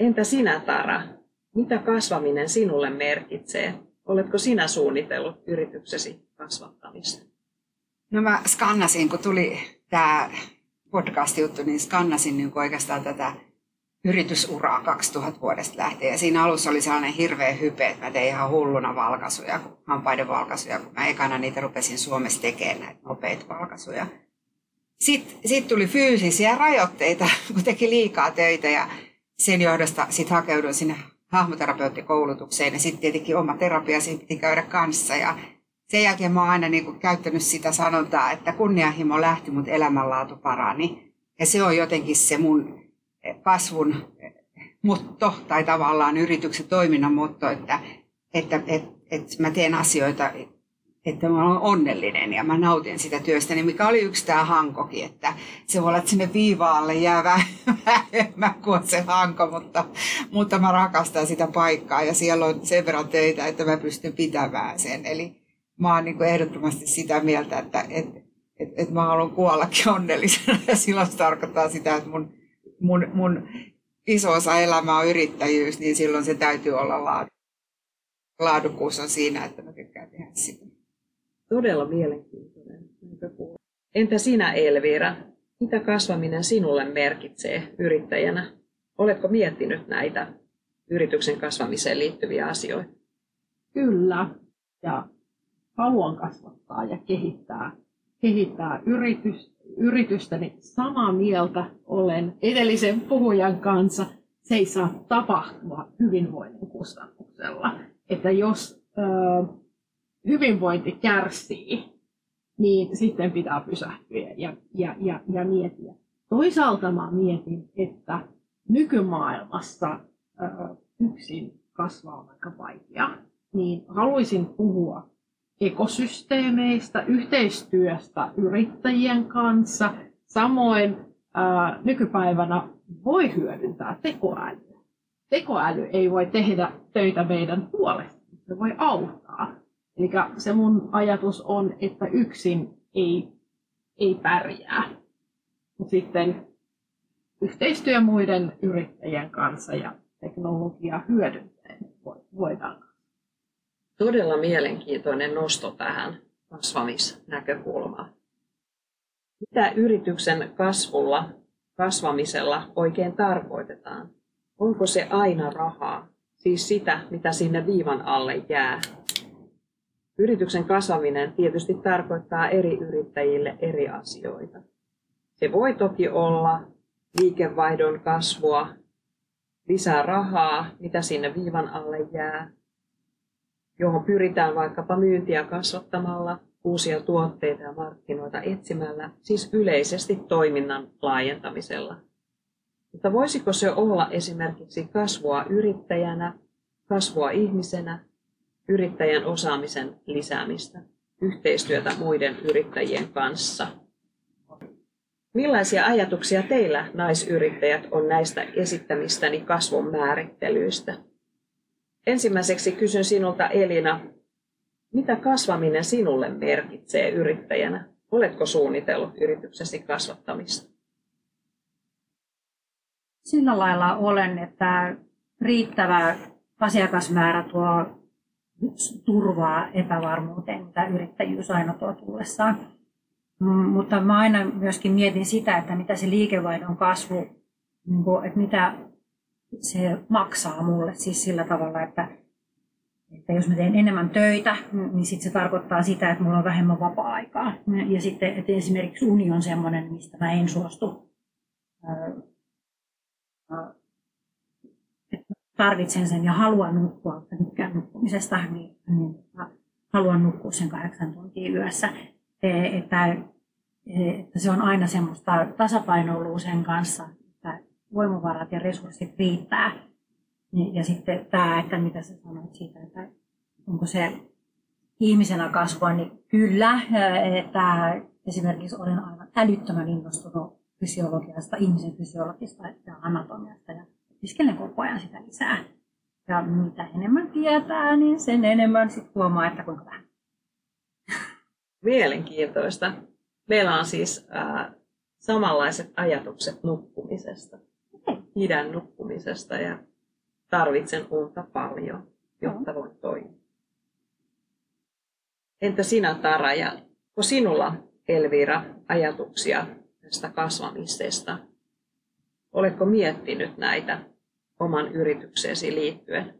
Entä sinä, Tara? Mitä kasvaminen sinulle merkitsee? Oletko sinä suunnitellut yrityksesi kasvattamista? No mä skannasin, kun tuli tämä podcast-juttu, niin skannasin niin oikeastaan tätä yritysuraa 2000 vuodesta lähtien. Ja siinä alussa oli sellainen hirveä hype, että mä tein ihan hulluna valkaisuja, hampaiden valkaisuja, kun mä ekana niitä rupesin Suomessa tekemään näitä nopeita valkaisuja. Sitten sit tuli fyysisiä rajoitteita, (laughs) kun teki liikaa töitä ja sen johdosta sitten hakeuduin sinne hahmoterapeuttikoulutukseen ja sitten tietenkin oma terapia siinä piti käydä kanssa ja sen jälkeen mä oon aina niin kuin käyttänyt sitä sanontaa, että kunnianhimo lähti, mutta elämänlaatu parani. Ja se on jotenkin se mun kasvun motto tai tavallaan yrityksen toiminnan motto, että, että, että, että mä teen asioita, että mä olen onnellinen ja mä nautin sitä työstäni, mikä oli yksi tämä hankokin, että se voi olla, että sinne viivaalle jää (laughs) vähemmän kuin se hanko, mutta, mutta mä rakastan sitä paikkaa ja siellä on sen verran töitä, että mä pystyn pitämään sen. Eli mä oon niin kuin ehdottomasti sitä mieltä, että, että, että, että mä haluan kuollakin (laughs) onnellisena ja silloin se tarkoittaa sitä, että mun mun, mun iso osa elämää on yrittäjyys, niin silloin se täytyy olla laadu. Laadukkuus on siinä, että mä tykkään tehdä sitä. Todella mielenkiintoinen Entä sinä Elvira? Mitä kasvaminen sinulle merkitsee yrittäjänä? Oletko miettinyt näitä yrityksen kasvamiseen liittyviä asioita? Kyllä. Ja haluan kasvattaa ja kehittää, kehittää yritystä yritystäni samaa mieltä olen edellisen puhujan kanssa. Se ei saa tapahtua hyvinvoinnin kustannuksella. Että jos ö, hyvinvointi kärsii, niin sitten pitää pysähtyä ja, ja, ja, ja miettiä. Toisaalta mä mietin, että nykymaailmassa ö, yksin kasvaa on aika vaikea, niin haluaisin puhua ekosysteemeistä, yhteistyöstä yrittäjien kanssa. Samoin ää, nykypäivänä voi hyödyntää tekoälyä. Tekoäly ei voi tehdä töitä meidän puolesta, se voi auttaa. Eli se mun ajatus on, että yksin ei, ei pärjää. Mutta sitten yhteistyö muiden yrittäjien kanssa ja teknologiaa hyödyntäen voidaan Todella mielenkiintoinen nosto tähän kasvamisnäkökulmaan. Mitä yrityksen kasvulla, kasvamisella oikein tarkoitetaan? Onko se aina rahaa, siis sitä, mitä sinne viivan alle jää? Yrityksen kasvaminen tietysti tarkoittaa eri yrittäjille eri asioita. Se voi toki olla liikevaihdon kasvua, lisää rahaa, mitä sinne viivan alle jää, johon pyritään vaikkapa myyntiä kasvattamalla, uusia tuotteita ja markkinoita etsimällä, siis yleisesti toiminnan laajentamisella. Mutta voisiko se olla esimerkiksi kasvua yrittäjänä, kasvua ihmisenä, yrittäjän osaamisen lisäämistä, yhteistyötä muiden yrittäjien kanssa? Millaisia ajatuksia teillä, naisyrittäjät, on näistä esittämistäni kasvun määrittelyistä? Ensimmäiseksi kysyn sinulta Elina, mitä kasvaminen sinulle merkitsee yrittäjänä? Oletko suunnitellut yrityksesi kasvattamista? Sillä lailla olen, että riittävä asiakasmäärä tuo turvaa epävarmuuteen, mitä yrittäjyys aina tuo tullessaan. Mm, mutta mä aina myöskin mietin sitä, että mitä se liikevaihdon kasvu, niin että mitä se maksaa mulle siis sillä tavalla, että, että jos mä teen enemmän töitä, niin sit se tarkoittaa sitä, että mulla on vähemmän vapaa-aikaa. Ja sitten että esimerkiksi uni on semmoinen, mistä mä en suostu. Tarvitsen sen ja haluan nukkua, että tykkään nukkumisesta, niin, niin haluan nukkua sen kahdeksan tuntia yössä. E, että, että se on aina semmoista tasapainoilua sen kanssa, että voimavarat ja resurssit riittää. Ja sitten tämä, että mitä sä sanoit siitä, että onko se ihmisenä kasvua, niin kyllä, että esimerkiksi olen aivan älyttömän innostunut fysiologiasta, ihmisen fysiologista ja anatomiasta ja opiskelen koko ajan sitä lisää. Ja mitä enemmän tietää, niin sen enemmän sit huomaa, että kuinka vähän. Mielenkiintoista. Meillä on siis äh, samanlaiset ajatukset nukkumisesta. Pidän nukkumisesta ja tarvitsen unta paljon, jotta voin toimia. Entä sinä Tara ja onko sinulla Elvira ajatuksia tästä kasvamisesta? Oletko miettinyt näitä oman yritykseesi liittyen?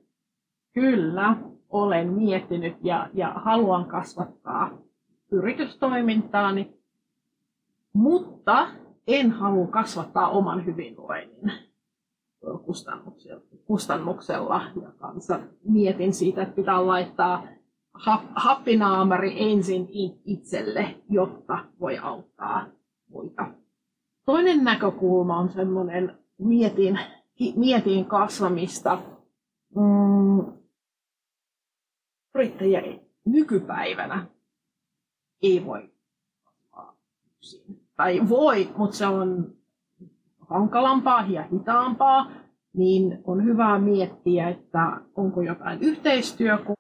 Kyllä, olen miettinyt ja, ja haluan kasvattaa yritystoimintaani, mutta en halua kasvattaa oman hyvinvoinnin kustannuksella. Ja kanssa mietin siitä, että pitää laittaa happinaamari ensin itselle, jotta voi auttaa muita. Toinen näkökulma on semmoinen, mietin, mietin kasvamista. Mm, yrittäjä nykypäivänä ei voi kasvaa yksin. Tai voi, mutta se on hankalampaa ja hitaampaa, niin on hyvä miettiä, että onko jotain yhteistyökuvaa,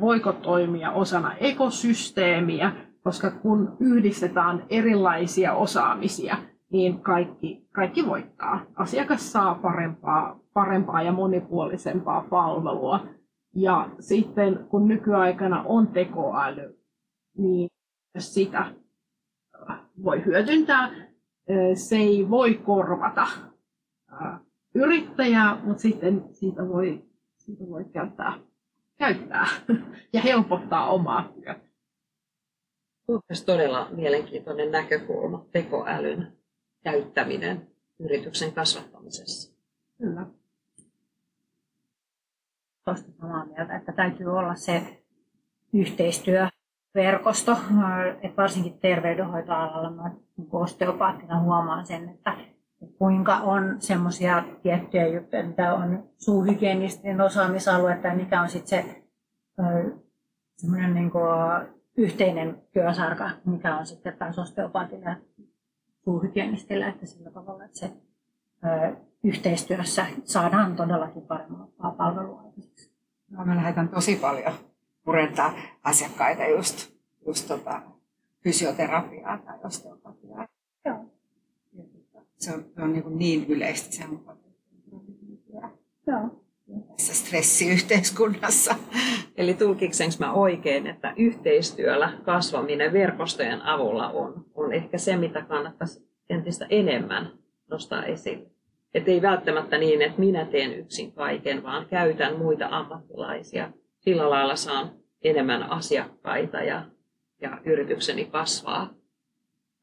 voiko toimia osana ekosysteemiä, koska kun yhdistetään erilaisia osaamisia, niin kaikki, kaikki voittaa. Asiakas saa parempaa, parempaa ja monipuolisempaa palvelua. Ja sitten kun nykyaikana on tekoäly, niin sitä voi hyödyntää. Se ei voi korvata yrittäjää, mutta sitten siitä voi, siitä voi käyttää, käyttää (laughs) ja helpottaa omaa työtä. Olisi todella mielenkiintoinen näkökulma, tekoälyn käyttäminen yrityksen kasvattamisessa. Kyllä. Tuosta samaa mieltä, että täytyy olla se yhteistyö verkosto, että varsinkin terveydenhoitoalalla mä niin osteopaattina huomaan sen, että kuinka on semmoisia tiettyjä juttuja, mitä on suuhygienisten osaamisaluetta ja mikä on sitten se semmoinen niin yhteinen työsarka, mikä on sitten taas osteopaatilla ja suuhygienistillä, että sillä tavalla, että se ö, yhteistyössä saadaan todellakin parempaa palvelua. No, mä lähetän tosi paljon purentaa asiakkaita just, just tota, fysioterapiaa tai osteopatiaa. Joo. Se on, se on niin, niin yleistä se on Joo. tässä stressiyhteiskunnassa. Eli tulkiksenko mä oikein, että yhteistyöllä kasvaminen verkostojen avulla on, on ehkä se, mitä kannattaisi entistä enemmän nostaa esille. Että ei välttämättä niin, että minä teen yksin kaiken, vaan käytän muita ammattilaisia sillä lailla saan enemmän asiakkaita ja, ja yritykseni kasvaa.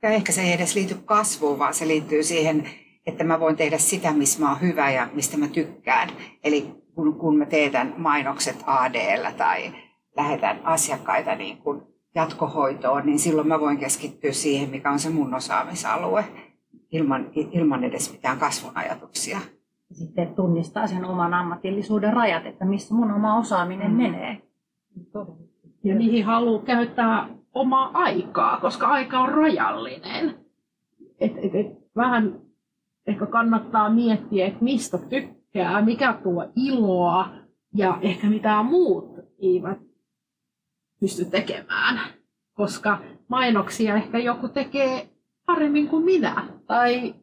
Ja ehkä se ei edes liity kasvuun, vaan se liittyy siihen, että mä voin tehdä sitä, missä mä oon hyvä ja mistä mä tykkään. Eli kun, kun mä teetän mainokset ADllä tai lähetän asiakkaita niin kun jatkohoitoon, niin silloin mä voin keskittyä siihen, mikä on se mun osaamisalue, ilman, ilman edes mitään kasvun ajatuksia sitten tunnistaa sen oman ammatillisuuden rajat, että missä mun oma osaaminen mm. menee. Ja niihin haluaa käyttää omaa aikaa, koska aika on rajallinen. Et, et, et, vähän ehkä kannattaa miettiä, että mistä tykkää, mikä tuo iloa ja ehkä mitä muut eivät pysty tekemään. Koska mainoksia ehkä joku tekee paremmin kuin minä. Tai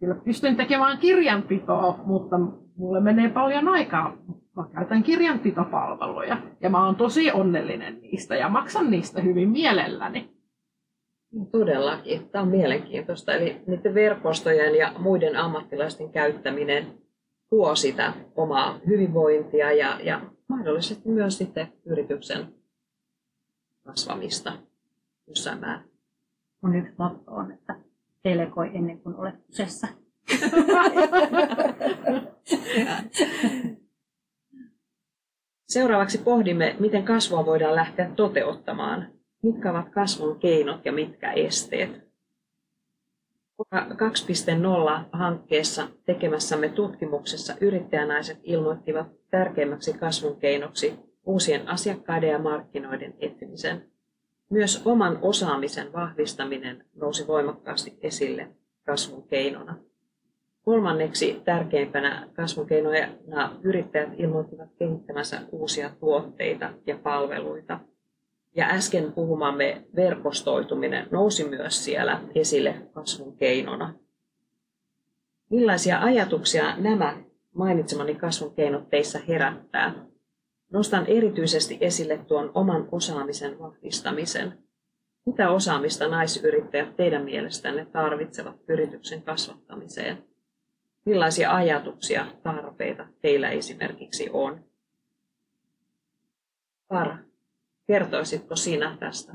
Kyllä pystyn tekemään kirjanpitoa, mutta mulle menee paljon aikaa. Mä käytän kirjanpitopalveluja ja mä oon tosi onnellinen niistä ja maksan niistä hyvin mielelläni. Todellakin. Tämä on mielenkiintoista. Eli niiden verkostojen ja muiden ammattilaisten käyttäminen tuo sitä omaa hyvinvointia ja, ja mahdollisesti myös sitten yrityksen kasvamista jossain määrin. Mun yksi motto on, että delegoi ennen kuin olet kusessa. (laughs) Seuraavaksi pohdimme, miten kasvua voidaan lähteä toteuttamaan. Mitkä ovat kasvun keinot ja mitkä esteet? 2.0-hankkeessa tekemässämme tutkimuksessa yrittäjänaiset ilmoittivat tärkeimmäksi kasvun keinoksi uusien asiakkaiden ja markkinoiden etsimisen. Myös oman osaamisen vahvistaminen nousi voimakkaasti esille kasvun keinona. Kolmanneksi tärkeimpänä kasvun keinoina yrittäjät ilmoittivat kehittämänsä uusia tuotteita ja palveluita. Ja äsken puhumamme verkostoituminen nousi myös siellä esille kasvun keinona. Millaisia ajatuksia nämä mainitsemani kasvun keinot teissä herättää? Nostan erityisesti esille tuon oman osaamisen vahvistamisen. Mitä osaamista naisyrittäjät teidän mielestänne tarvitsevat yrityksen kasvattamiseen? Millaisia ajatuksia, tarpeita teillä esimerkiksi on? Para, kertoisitko sinä tästä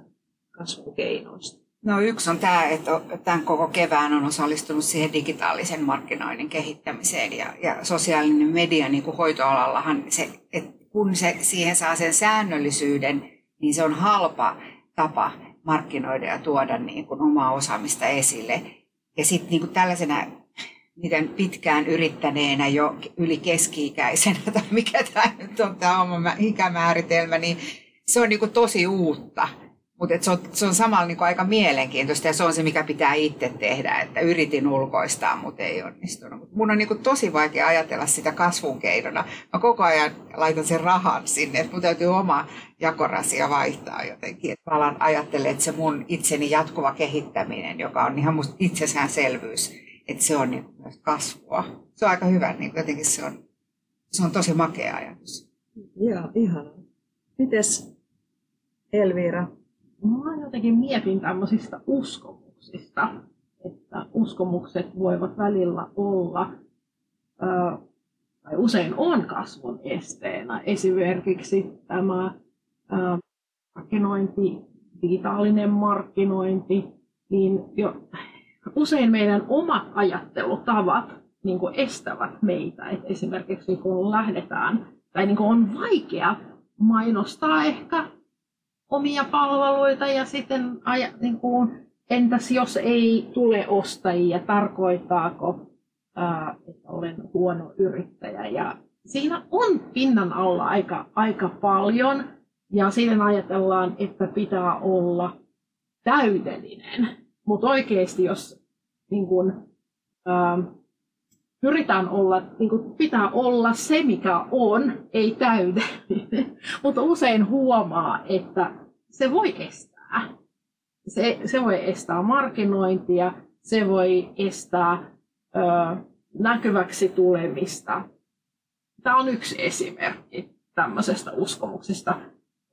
kasvun keinoista? No yksi on tämä, että tämän koko kevään on osallistunut siihen digitaalisen markkinoinnin kehittämiseen ja, ja sosiaalinen media niin kuin hoitoalallahan se, että kun se siihen saa sen säännöllisyyden, niin se on halpa tapa markkinoida ja tuoda niin kuin omaa osaamista esille. Ja sitten niin tällaisena miten pitkään yrittäneenä jo yli keski-ikäisenä, tai mikä tämä nyt on tämä oma ikämääritelmä, niin se on niin kuin tosi uutta. Mutta se on, se on samalla niin aika mielenkiintoista ja se on se, mikä pitää itse tehdä, että yritin ulkoistaa, mutta ei onnistunut. Mun on niin tosi vaikea ajatella sitä kasvun keinona. Mä koko ajan laitan sen rahan sinne, että mun täytyy oma jakorasia vaihtaa jotenkin. Et mä alan ajattelemaan, että se mun itseni jatkuva kehittäminen, joka on ihan musta itsestäänselvyys, että se on niin myös kasvua. Se on aika hyvä, niin jotenkin se on, se on tosi makea ajatus. Joo, ihanaa. Mites Elvira, mä jotenkin mietin tämmöisistä uskomuksista, että uskomukset voivat välillä olla, tai usein on kasvun esteenä. Esimerkiksi tämä markkinointi, digitaalinen markkinointi, niin jo usein meidän omat ajattelutavat niin kuin estävät meitä. Et esimerkiksi kun lähdetään, tai niin kuin on vaikea mainostaa ehkä omia palveluita ja sitten niin kuin, entäs jos ei tule ostajia, tarkoittaako, ää, että olen huono yrittäjä. Ja siinä on pinnan alla aika, aika paljon ja sitten ajatellaan, että pitää olla täydellinen. Mutta oikeasti, jos niin kun, ää, pyritään olla, niin kun pitää olla se, mikä on, ei täydellinen. (laughs) Mutta usein huomaa, että se voi estää. Se, se voi estää markkinointia, se voi estää ö, näkyväksi tulemista. Tämä on yksi esimerkki tämmöisestä uskomuksesta.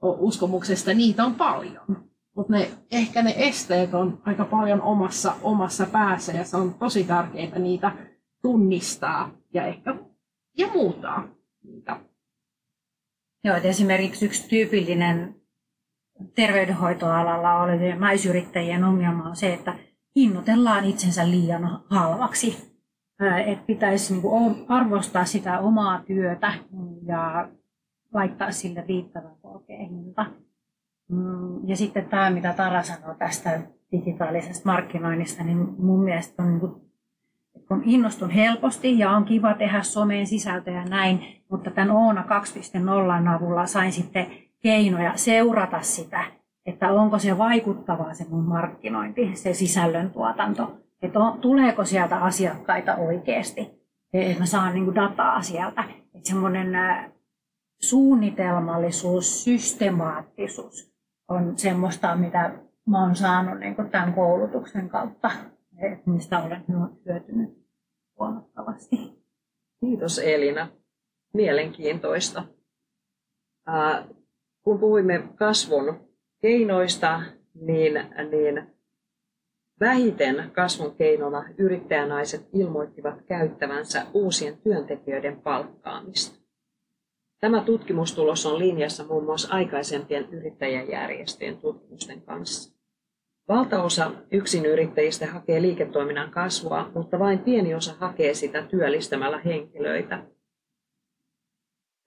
uskomuksesta. Niitä on paljon. Mutta ne, ehkä ne esteet on aika paljon omassa, omassa päässä ja se on tosi tärkeää niitä tunnistaa ja ehkä ja muuttaa niitä. Joo, että esimerkiksi yksi tyypillinen terveydenhoitoalalla olevien naisyrittäjien ongelma on se, että hinnoitellaan itsensä liian halvaksi. Että pitäisi niinku arvostaa sitä omaa työtä ja laittaa sille riittävän korkea hinta. Mm, ja sitten tämä, mitä Tara sanoi tästä digitaalisesta markkinoinnista, niin mun mielestä on, niin kuin, kun innostun helposti ja on kiva tehdä someen sisältöjä näin, mutta tämän Oona 2.0 avulla sain sitten keinoja seurata sitä, että onko se vaikuttavaa se mun markkinointi, se sisällön tuotanto, että on, tuleeko sieltä asiakkaita oikeasti, että mä saan niin dataa sieltä, että semmoinen suunnitelmallisuus, systemaattisuus on semmoista, mitä mä oon saanut niin tämän koulutuksen kautta, että mistä olen hyötynyt huomattavasti. Kiitos Elina. Mielenkiintoista kun puhuimme kasvun keinoista, niin, niin Vähiten kasvun keinona yrittäjänaiset ilmoittivat käyttävänsä uusien työntekijöiden palkkaamista. Tämä tutkimustulos on linjassa muun muassa aikaisempien yrittäjäjärjestöjen tutkimusten kanssa. Valtaosa yksinyrittäjistä hakee liiketoiminnan kasvua, mutta vain pieni osa hakee sitä työllistämällä henkilöitä.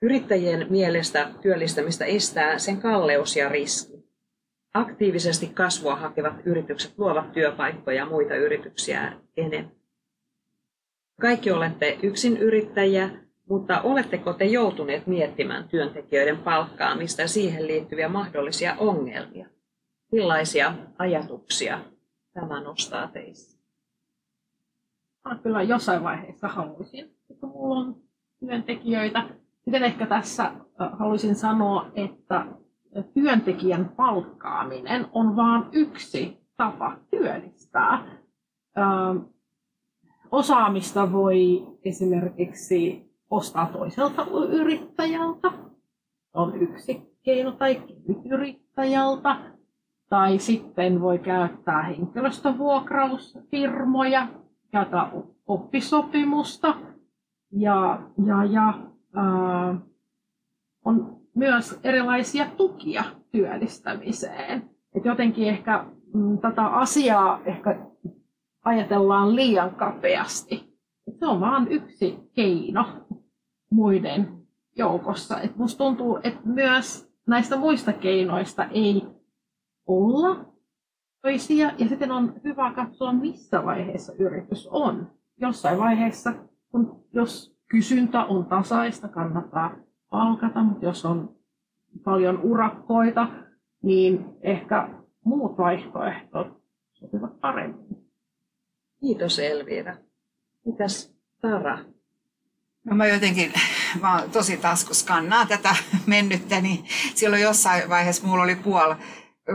Yrittäjien mielestä työllistämistä estää sen kalleus ja riski. Aktiivisesti kasvua hakevat yritykset luovat työpaikkoja ja muita yrityksiä enemmän. Kaikki olette yksin yrittäjiä, mutta oletteko te joutuneet miettimään työntekijöiden palkkaamista ja siihen liittyviä mahdollisia ongelmia? Millaisia ajatuksia tämä nostaa teissä? Mä kyllä jossain vaiheessa haluaisin, että mulla on työntekijöitä. Sitten ehkä tässä haluaisin sanoa, että työntekijän palkkaaminen on vain yksi tapa työllistää. Osaamista voi esimerkiksi ostaa toiselta yrittäjältä, on yksi keino, tai yrittäjältä, tai sitten voi käyttää henkilöstövuokrausfirmoja, käyttää oppisopimusta, ja, ja, ja ää, on myös erilaisia tukia työllistämiseen. Et jotenkin ehkä mm, tätä asiaa ehkä ajatellaan liian kapeasti. Et se on vain yksi keino muiden joukossa. Et musta tuntuu, että myös näistä muista keinoista ei olla toisia. Ja sitten on hyvä katsoa, missä vaiheessa yritys on. Jossain vaiheessa, kun jos kysyntä on tasaista, kannattaa palkata, mutta jos on paljon urakkoita, niin ehkä muut vaihtoehdot sopivat paremmin. Kiitos Elvira. Mitäs Tara? No mä jotenkin, mä oon tosi taskuskannaa tätä mennyttä, niin silloin jossain vaiheessa mulla oli puoli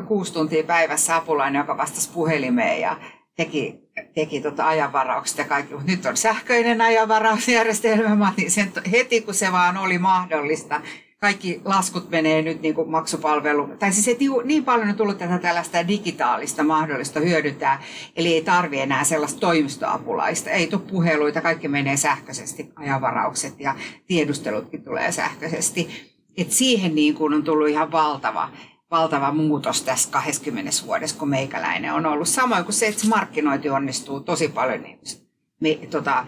kuusi tuntia päivässä apulainen, joka vastasi puhelimeen ja teki, teki tota ajanvaraukset ja kaikki. Mutta nyt on sähköinen ajanvarausjärjestelmä. Mä sen heti, kun se vaan oli mahdollista. Kaikki laskut menee nyt niin kuin maksupalvelu. Tai siis et niin paljon on tullut tätä tällaista digitaalista mahdollista hyödyntää. Eli ei tarvi enää sellaista toimistoapulaista. Ei tule puheluita, kaikki menee sähköisesti, ajanvaraukset ja tiedustelutkin tulee sähköisesti. Et siihen niin kuin on tullut ihan valtava valtava muutos tässä 20 vuodessa, kun meikäläinen on ollut. Samoin kuin se, että se markkinointi onnistuu tosi paljon niin, me, tota,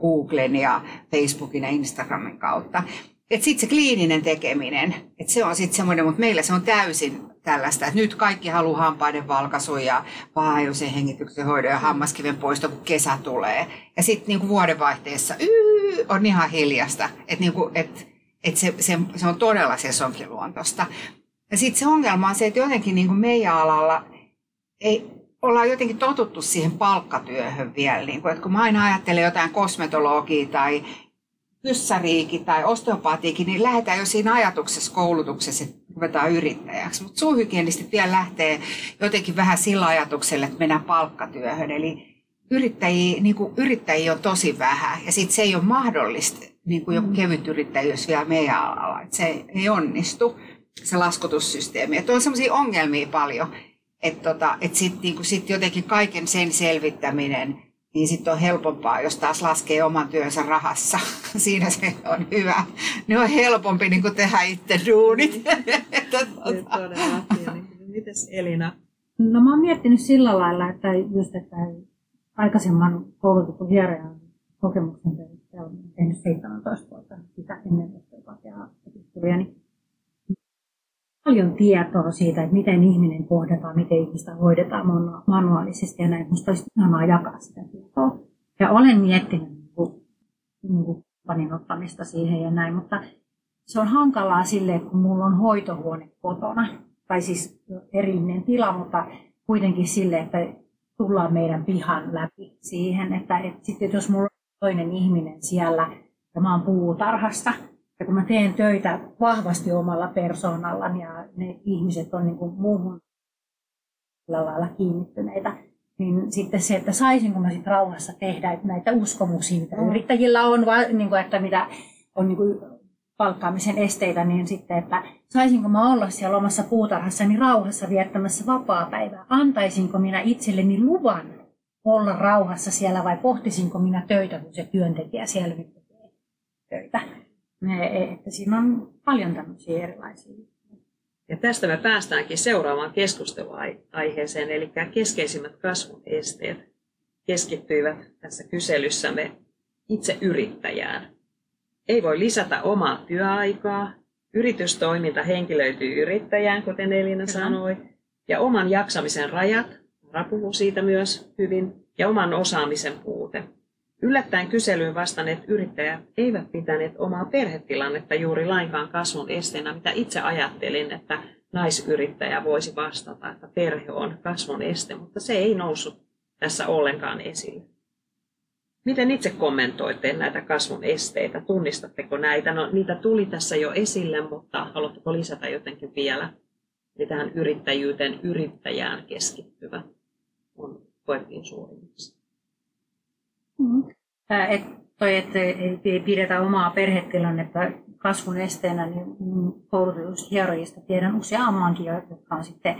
Googlen ja Facebookin ja Instagramin kautta. Sitten se kliininen tekeminen, että se on sitten semmoinen, mutta meillä se on täysin tällaista, että nyt kaikki haluaa hampaiden valkaisu ja vaajuisen hengityksen hoidon ja hammaskiven poisto, kun kesä tulee. Ja sitten niinku vuodenvaihteessa yy, on ihan hiljasta, että niinku, et, et se, se, se, on todella sesonkiluontosta. Ja sitten se ongelma on se, että jotenkin niin kuin meidän alalla ei, ollaan jotenkin totuttu siihen palkkatyöhön vielä. Niin kuin, että kun mä aina ajattelen jotain kosmetologia tai kyssäriikin tai osteopaatiikin, niin lähdetään jo siinä ajatuksessa koulutuksessa, että ruvetaan yrittäjäksi. Mutta suuhygienistit vielä lähtee jotenkin vähän sillä ajatuksella, että mennään palkkatyöhön. Eli yrittäjiä, niin kuin yrittäjiä on tosi vähän ja sitten se ei ole mahdollista, niin kuin joku mm. kevyt yrittäjyys vielä meidän alalla. Että se ei onnistu se laskutussysteemi. Että on sellaisia ongelmia paljon, että tota, et sitten niinku sit jotenkin kaiken sen selvittäminen, niin sitten on helpompaa, jos taas laskee oman työnsä rahassa. (laughs) Siinä se on hyvä. Ne on helpompi niin tehdä itse duunit. (laughs) Mites Elina? No mä oon miettinyt sillä lailla, että just että aikaisemman koulutetun hierojan kokemuksen perusteella, tehnyt 17 vuotta sitä ennen osteopatiaa opiskeluja, niin paljon tietoa siitä, että miten ihminen kohdataan, miten ihmistä hoidetaan manuaalisesti ja näin. Minusta olisi ihanaa jakaa sitä tietoa. Ja olen miettinyt niin kuin, niin kuin panin ottamista siihen ja näin, mutta se on hankalaa silleen, kun mulla on hoitohuone kotona, tai siis erillinen tila, mutta kuitenkin sille, että tullaan meidän pihan läpi siihen, että, että sitten jos mulla on toinen ihminen siellä ja mä oon puutarhassa, ja kun mä teen töitä vahvasti omalla persoonallani ja ne ihmiset on niin kuin muuhun lailla kiinnittyneitä, niin sitten se, että saisinko mä sitten rauhassa tehdä näitä uskomuksia, mitä mm. yrittäjillä on, niin kuin, että mitä on niin kuin palkkaamisen esteitä, niin sitten, että saisinko mä olla siellä omassa puutarhassani rauhassa viettämässä vapaa-päivää? Antaisinko minä itselleni luvan olla rauhassa siellä vai pohtisinko minä töitä, kun se työntekijä siellä nyt tekee töitä? Että siinä on paljon tämmöisiä erilaisia. Ja tästä me päästäänkin seuraavaan keskusteluaiheeseen, eli keskeisimmät kasvun esteet keskittyivät tässä kyselyssämme itse yrittäjään. Ei voi lisätä omaa työaikaa, yritystoiminta henkilöityy yrittäjään, kuten Elina sanoi, ja oman jaksamisen rajat, rapuhu siitä myös hyvin, ja oman osaamisen puute. Yllättäen kyselyyn vastanneet yrittäjät eivät pitäneet omaa perhetilannetta juuri lainkaan kasvun esteenä, mitä itse ajattelin, että naisyrittäjä voisi vastata, että perhe on kasvun este, mutta se ei noussut tässä ollenkaan esille. Miten itse kommentoitte näitä kasvun esteitä? Tunnistatteko näitä? No, niitä tuli tässä jo esille, mutta haluatteko lisätä jotenkin vielä? Eli tähän yrittäjyyteen, yrittäjään keskittyvä on koettiin suurimmiksi. Mm. Et toi, että ei pidetä omaa perhetilannetta kasvun esteenä, niin koulutetusta hierojista tiedän useammankin, jotka on sitten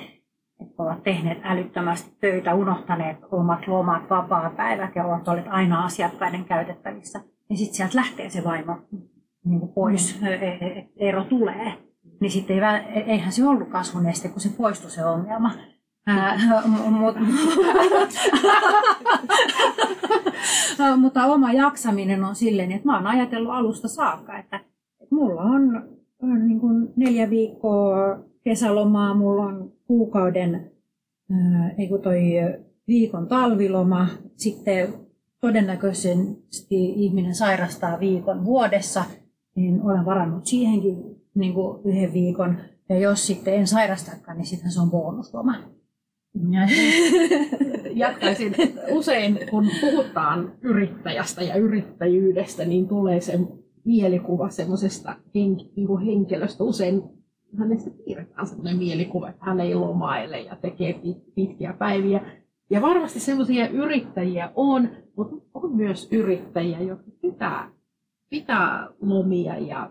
että ovat tehneet älyttömästi töitä, unohtaneet omat lomat, vapaa-päivät ja ovat olleet aina asiakkaiden käytettävissä. Ja sitten sieltä lähtee se vaimo niin kuin pois, mm. Ero tulee. Niin sitten ei, eihän se ollut kasvun este, kun se poistui se ongelma. (laughs) Mutta, oma jaksaminen on silleen, että mä oon ajatellut alusta saakka, että, mulla on, niin neljä viikkoa kesälomaa, mulla on kuukauden, ei toi viikon talviloma, sitten todennäköisesti ihminen sairastaa viikon vuodessa, niin olen varannut siihenkin niin kuin yhden viikon. Ja jos sitten en sairastakaan, niin sitten se on bonusloma. (laughs) Jatkaisin. Usein kun puhutaan yrittäjästä ja yrittäjyydestä, niin tulee se mielikuva semmoisesta henk- niin henkilöstä. Usein hänestä piirretään sellainen mielikuva, että hän ei lomaile ja tekee pitkiä päiviä. Ja varmasti sellaisia yrittäjiä on, mutta on myös yrittäjiä, jotka pitää, pitää lomia ja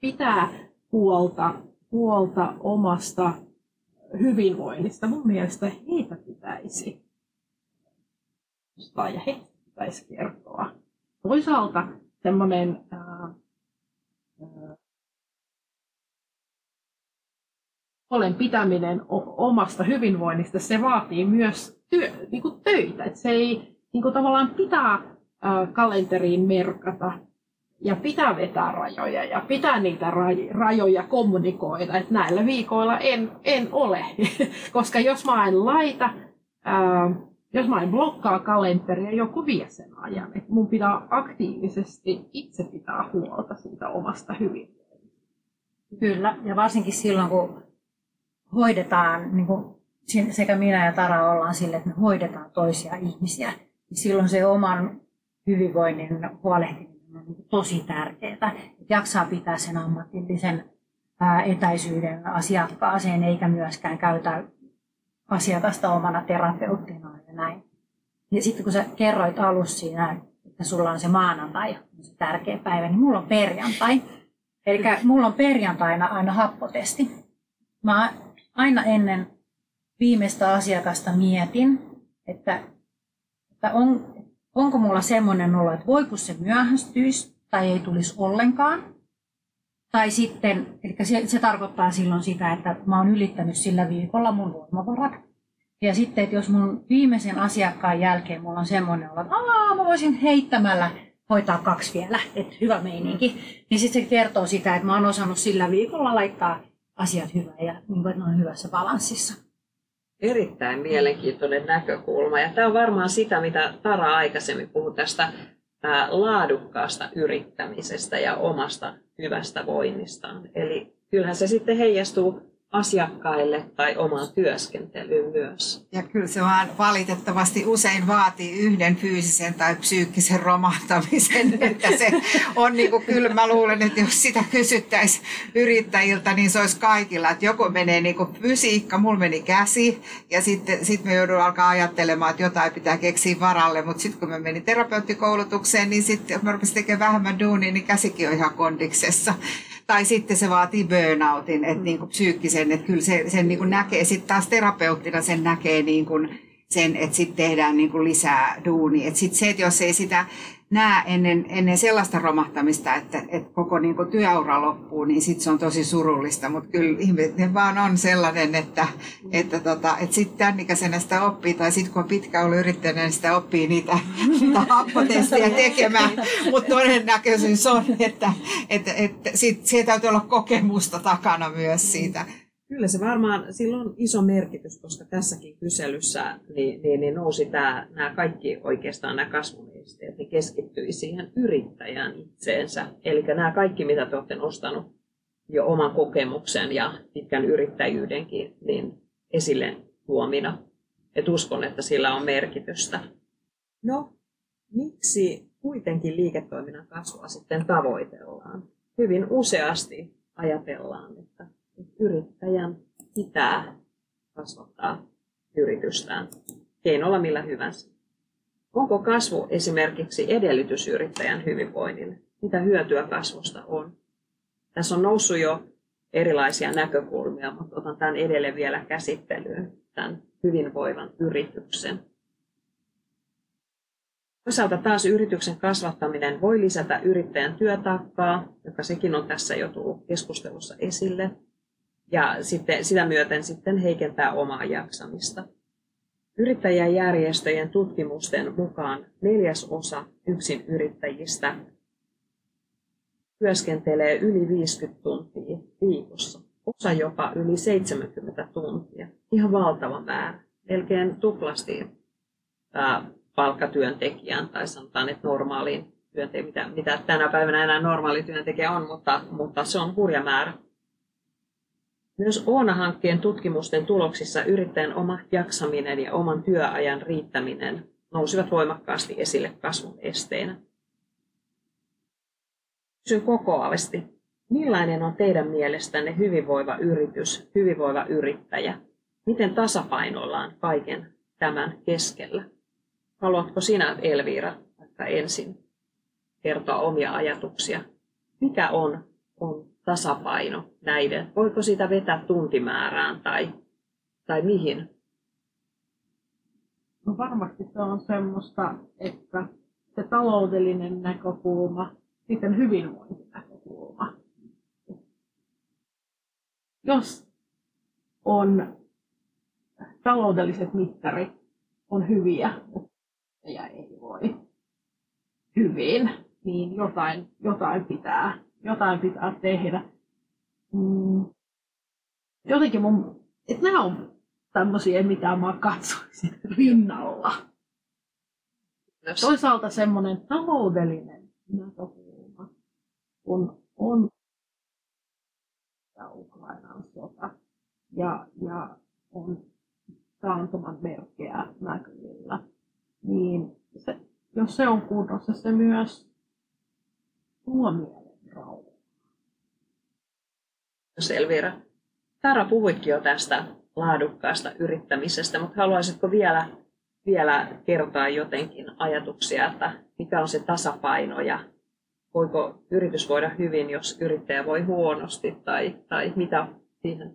pitää huolta, huolta omasta hyvinvoinnista. Mun mielestä heitä pitäisi ja he pitäisi kertoa. Toisaalta semmoinen ää, huolen pitäminen omasta hyvinvoinnista, se vaatii myös työ, niin kuin töitä. Että se ei niin kuin tavallaan pitää kalenteriin merkata ja pitää vetää rajoja ja pitää niitä rajoja kommunikoida, että näillä viikoilla en, en ole. (laughs) Koska jos mä en laita, ää, jos mä en blokkaa kalenteria, joku vie sen ajan. Että mun pitää aktiivisesti itse pitää huolta siitä omasta hyvinvoinnista. Kyllä, ja varsinkin silloin, kun hoidetaan, niin kuin sekä minä ja Tara ollaan sille, että me hoidetaan toisia ihmisiä, niin silloin se oman hyvinvoinnin huolehtiminen tosi tärkeää. Että jaksaa pitää sen ammatillisen etäisyyden asiakkaaseen, eikä myöskään käytä asiakasta omana terapeuttina ja näin. Ja sitten kun sä kerroit alussa siinä, että sulla on se maanantai, se tärkeä päivä, niin mulla on perjantai. Eli mulla on perjantaina aina happotesti. Mä aina ennen viimeistä asiakasta mietin, että, että on, onko mulla semmoinen olo, että voiko se myöhästyisi tai ei tulisi ollenkaan. Tai sitten, eli se, se tarkoittaa silloin sitä, että mä oon ylittänyt sillä viikolla mun voimavarat. Ja sitten, että jos mun viimeisen asiakkaan jälkeen mulla on semmoinen olo, että Aa, mä voisin heittämällä hoitaa kaksi vielä, että hyvä meininki, niin sitten se kertoo sitä, että mä oon osannut sillä viikolla laittaa asiat hyvä ja niin kuin, että ne on hyvässä balanssissa. Erittäin mielenkiintoinen näkökulma. Ja tämä on varmaan sitä, mitä Tara aikaisemmin puhui tästä laadukkaasta yrittämisestä ja omasta hyvästä voinnistaan. Eli kyllähän se sitten heijastuu asiakkaille tai omaan työskentelyyn myös. Ja kyllä se vaan valitettavasti usein vaatii yhden fyysisen tai psyykkisen romahtamisen, (laughs) että se on niin kuin, kyllä. Mä luulen, että jos sitä kysyttäisiin yrittäjiltä, niin se olisi kaikilla, että joku menee niin kuin fysiikka, mulla meni käsi ja sitten sit me joudun alkaa ajattelemaan, että jotain pitää keksiä varalle, mutta sitten kun mä menin terapeuttikoulutukseen, niin sitten mä rupesin tekemään vähemmän duunia, niin käsikin on ihan kondiksessa. Tai sitten se vaatii burnoutin, että niin kuin psyykkisen, että kyllä se, sen niin kuin näkee, sitten taas terapeuttina sen näkee niin kuin sen, että sitten tehdään niin kuin lisää duunia. Sitten se, että jos ei sitä näe ennen, ennen sellaista romahtamista, että, että koko niin kuin työura loppuu, niin sitten se on tosi surullista. Mutta kyllä ihminen vaan on sellainen, että, että, tota, että sitten tämän ikäisenä sitä oppii, tai sitten kun on pitkä ollut yrittäjänä, niin sitä oppii niitä, (laughs) (laughs) niitä happotestejä tekemään. Mutta todennäköisyys on, että, että, että sit, siellä täytyy olla kokemusta takana myös siitä Kyllä se varmaan, sillä on iso merkitys, koska tässäkin kyselyssä niin, niin, niin nousi tämä, nämä kaikki oikeastaan nämä kasvumiesteet, niin keskittyi siihen yrittäjään itseensä. Eli nämä kaikki, mitä te olette nostanut jo oman kokemuksen ja pitkän yrittäjyydenkin niin esille tuomina. Et uskon, että sillä on merkitystä. No, miksi kuitenkin liiketoiminnan kasvua sitten tavoitellaan? Hyvin useasti ajatellaan, että yrittäjän pitää kasvattaa yritystään keinolla millä hyvänsä. Onko kasvu esimerkiksi edellytys yrittäjän hyvinvoinnille? Mitä hyötyä kasvusta on? Tässä on noussut jo erilaisia näkökulmia, mutta otan tämän edelleen vielä käsittelyyn, tämän hyvinvoivan yrityksen. Toisaalta taas yrityksen kasvattaminen voi lisätä yrittäjän työtaakkaa, joka sekin on tässä jo tullut keskustelussa esille ja sitten, sitä myöten sitten heikentää omaa jaksamista. Yrittäjäjärjestöjen tutkimusten mukaan neljäs osa yksin yrittäjistä työskentelee yli 50 tuntia viikossa, osa jopa yli 70 tuntia. Ihan valtava määrä, melkein tuplasti palkkatyöntekijän tai sanotaan, että normaaliin työntekijän, mitä, mitä tänä päivänä enää normaali työntekijä on, mutta, mutta se on hurja määrä. Myös Oona-hankkeen tutkimusten tuloksissa yrittäjän oma jaksaminen ja oman työajan riittäminen nousivat voimakkaasti esille kasvun esteinä. Kysyn kokoavasti, millainen on teidän mielestänne hyvinvoiva yritys, hyvinvoiva yrittäjä? Miten tasapainoillaan kaiken tämän keskellä? Haluatko sinä, Elviira, vaikka ensin kertoa omia ajatuksia? Mikä on, on tasapaino näiden? Voiko sitä vetää tuntimäärään tai, tai mihin? No varmasti se on semmoista, että se taloudellinen näkökulma, sitten hyvinvointinäkökulma. Jos on taloudelliset mittarit on hyviä, ja ei voi hyvin, niin jotain, jotain pitää jotain pitää tehdä. Mm. Jotenkin mun, että nämä on tämmöisiä, mitä mä katsoisin (laughs) rinnalla. Yes. Toisaalta semmoinen taloudellinen näkökulma, kun on Ukrainan sota ja, ja on taantuman merkkejä näkyvillä, niin se, jos se on kunnossa, se myös tuo Elvira. Tara puhuitkin jo tästä laadukkaasta yrittämisestä, mutta haluaisitko vielä, vielä kertoa jotenkin ajatuksia, että mikä on se tasapaino ja voiko yritys voida hyvin, jos yrittäjä voi huonosti tai, tai mitä siihen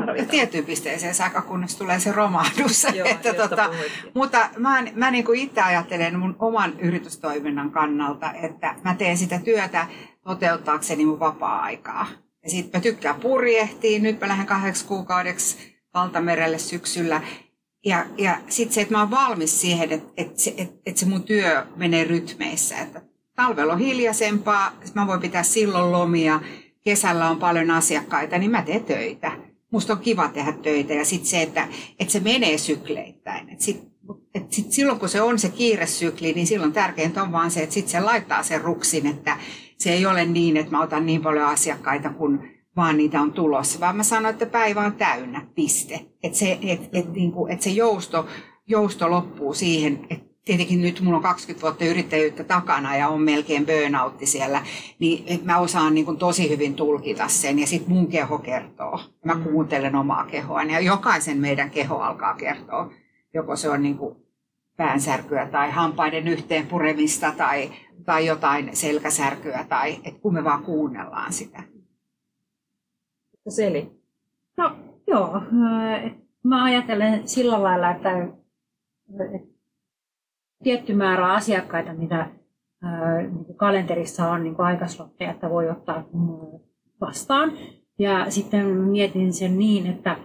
tarvitaan? Tiettyyn pisteeseen saakka, kunnes tulee se romahdus. Joo, että tota, mutta mä, mä niin kuin itse ajattelen mun oman yritystoiminnan kannalta, että mä teen sitä työtä toteuttaakseni mun vapaa-aikaa. Ja sitten mä tykkään purjehtia. Nyt mä lähden kahdeksi kuukaudeksi valtamerelle syksyllä. Ja, ja sitten se, että mä oon valmis siihen, että, että, se, että, että se mun työ menee rytmeissä. Että talvella on hiljaisempaa, mä voin pitää silloin lomia, kesällä on paljon asiakkaita, niin mä teen töitä. Musta on kiva tehdä töitä ja sitten se, että, että se menee sykleittäin. Et sit, et sit silloin kun se on se kiiresykli, niin silloin tärkeintä on vaan se, että sitten se laittaa sen ruksin, että se ei ole niin, että mä otan niin paljon asiakkaita, kun vaan niitä on tulossa, vaan mä sanon, että päivä on täynnä, piste. Että se, et, et, niin kuin, et se jousto, jousto loppuu siihen, että tietenkin nyt mulla on 20 vuotta yrittäjyyttä takana ja on melkein burnoutti siellä, niin mä osaan niin kuin tosi hyvin tulkita sen ja sitten mun keho kertoo. Mä kuuntelen omaa kehoa ja jokaisen meidän keho alkaa kertoa. Joko se on niin kuin päänsärkyä tai hampaiden yhteen puremista tai, tai jotain selkäsärkyä, tai et kun me vaan kuunnellaan sitä. Seli. No joo, mä ajattelen sillä lailla, että tietty määrä asiakkaita, mitä niin kalenterissa on niin aikaslotteja, että voi ottaa vastaan. Ja sitten mietin sen niin, että,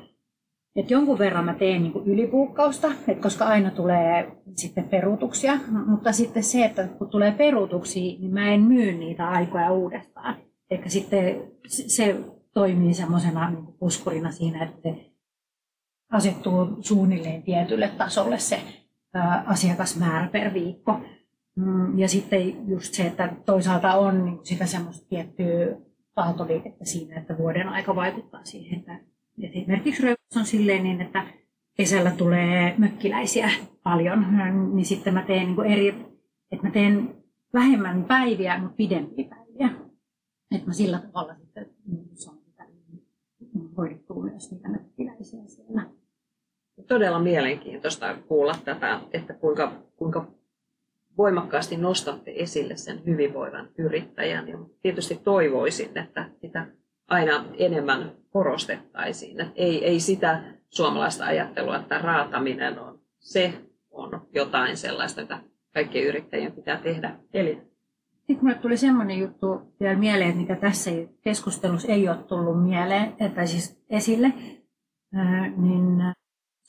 että jonkun verran mä teen niin ylipuukkausta, että koska aina tulee sitten peruutuksia, mutta sitten se, että kun tulee peruutuksia, niin mä en myy niitä aikoja uudestaan. Ehkä sitten se toimii semmoisena niin puskurina siinä, että asettuu suunnilleen tietylle tasolle se asiakasmäärä per viikko. Mm, ja sitten just se, että toisaalta on niin sitä semmoista tiettyä aaltoliikettä siinä, että vuoden aika vaikuttaa siihen, että esimerkiksi Röyks on silleen niin, että kesällä tulee mökkiläisiä paljon, niin sitten mä teen niin eri, että mä teen vähemmän päiviä, mutta pidempiä päiviä. Että mä sillä tavalla sitten saan hoidettua myös niitä mökkiläisiä siellä. Todella mielenkiintoista kuulla tätä, että kuinka, kuinka voimakkaasti nostatte esille sen hyvinvoivan yrittäjän. Ja tietysti toivoisin, että sitä aina enemmän korostettaisiin. Että ei, ei sitä suomalaista ajattelua, että raataminen on se on jotain sellaista, mitä kaikkien yrittäjien pitää tehdä. Eli sitten minulle tuli semmoinen juttu vielä mieleen, mikä tässä keskustelussa ei ole tullut mieleen, tai siis esille, niin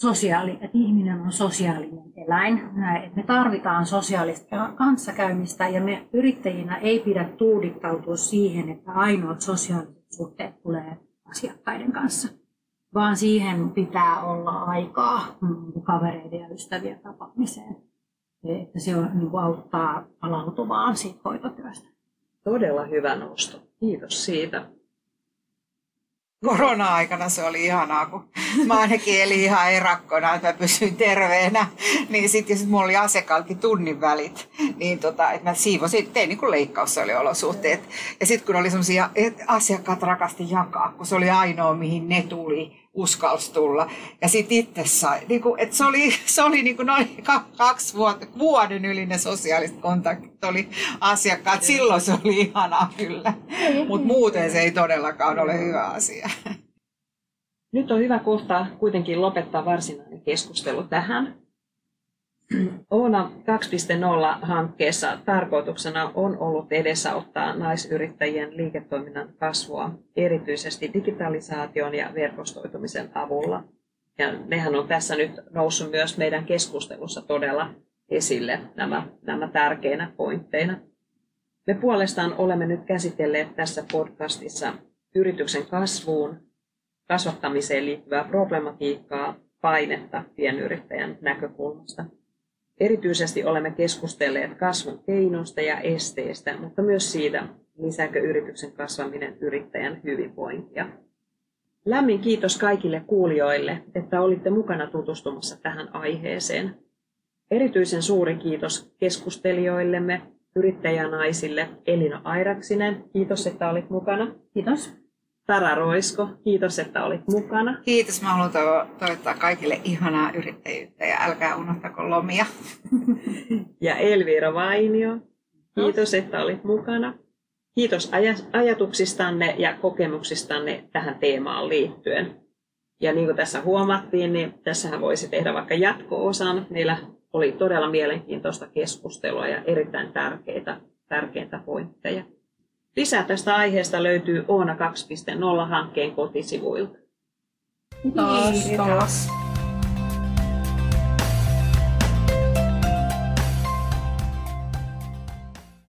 sosiaali, että ihminen on sosiaalinen eläin. Että me tarvitaan sosiaalista kanssakäymistä ja me yrittäjinä ei pidä tuudittautua siihen, että ainoat sosiaaliset suhteet tulee asiakkaiden kanssa, vaan siihen pitää olla aikaa mm, kavereiden ja ystävien tapaamiseen. Että se on, niin kuin auttaa palautuvaan siitä hoitotyöstä. Todella hyvä nosto. Kiitos siitä korona-aikana se oli ihanaa, kun mä ainakin elin ihan erakkona, että mä pysyin terveenä. Niin sitten sit mulla oli asiakkaaltakin tunnin välit, niin tota, että mä siivosin, tein niin kuin leikkaus oli olosuhteet. Ja sitten kun oli semmoisia, asiakkaat rakasti jakaa, kun se oli ainoa, mihin ne tuli, uskalsi tulla. Ja sitten itse sai. Niin kuin, että se oli, (laughs) se oli niin kuin noin kaksi vuotta, vuoden yli ne sosiaaliset kontaktit oli asiakkaat. Silloin se oli ihanaa kyllä. (laughs) Mutta muuten se ei todellakaan ole hyvä asia. Nyt on hyvä kohta kuitenkin lopettaa varsinainen keskustelu tähän. Oona 2.0-hankkeessa tarkoituksena on ollut edesauttaa naisyrittäjien liiketoiminnan kasvua, erityisesti digitalisaation ja verkostoitumisen avulla. Ja nehän on tässä nyt noussut myös meidän keskustelussa todella esille nämä, nämä tärkeinä pointteina. Me puolestaan olemme nyt käsitelleet tässä podcastissa yrityksen kasvuun, kasvattamiseen liittyvää problematiikkaa, painetta pienyrittäjän näkökulmasta – Erityisesti olemme keskustelleet kasvun keinoista ja esteistä, mutta myös siitä, lisääkö yrityksen kasvaminen yrittäjän hyvinvointia. Lämmin kiitos kaikille kuulijoille, että olitte mukana tutustumassa tähän aiheeseen. Erityisen suuri kiitos keskustelijoillemme, yrittäjänaisille Elina Airaksinen. Kiitos, että olit mukana. Kiitos. Tara Roisko, kiitos, että olit mukana. Kiitos, mä haluan toivottaa kaikille ihanaa yrittäjyyttä ja älkää unohtako lomia. (laughs) ja Elvira Vainio, kiitos, että olit mukana. Kiitos aj- ajatuksistanne ja kokemuksistanne tähän teemaan liittyen. Ja niin kuin tässä huomattiin, niin tässähän voisi tehdä vaikka jatko-osan. Meillä oli todella mielenkiintoista keskustelua ja erittäin tärkeitä, tärkeitä pointteja. Lisää tästä aiheesta löytyy Oona 2.0-hankkeen kotisivuilta. Kiitos. Kiitos.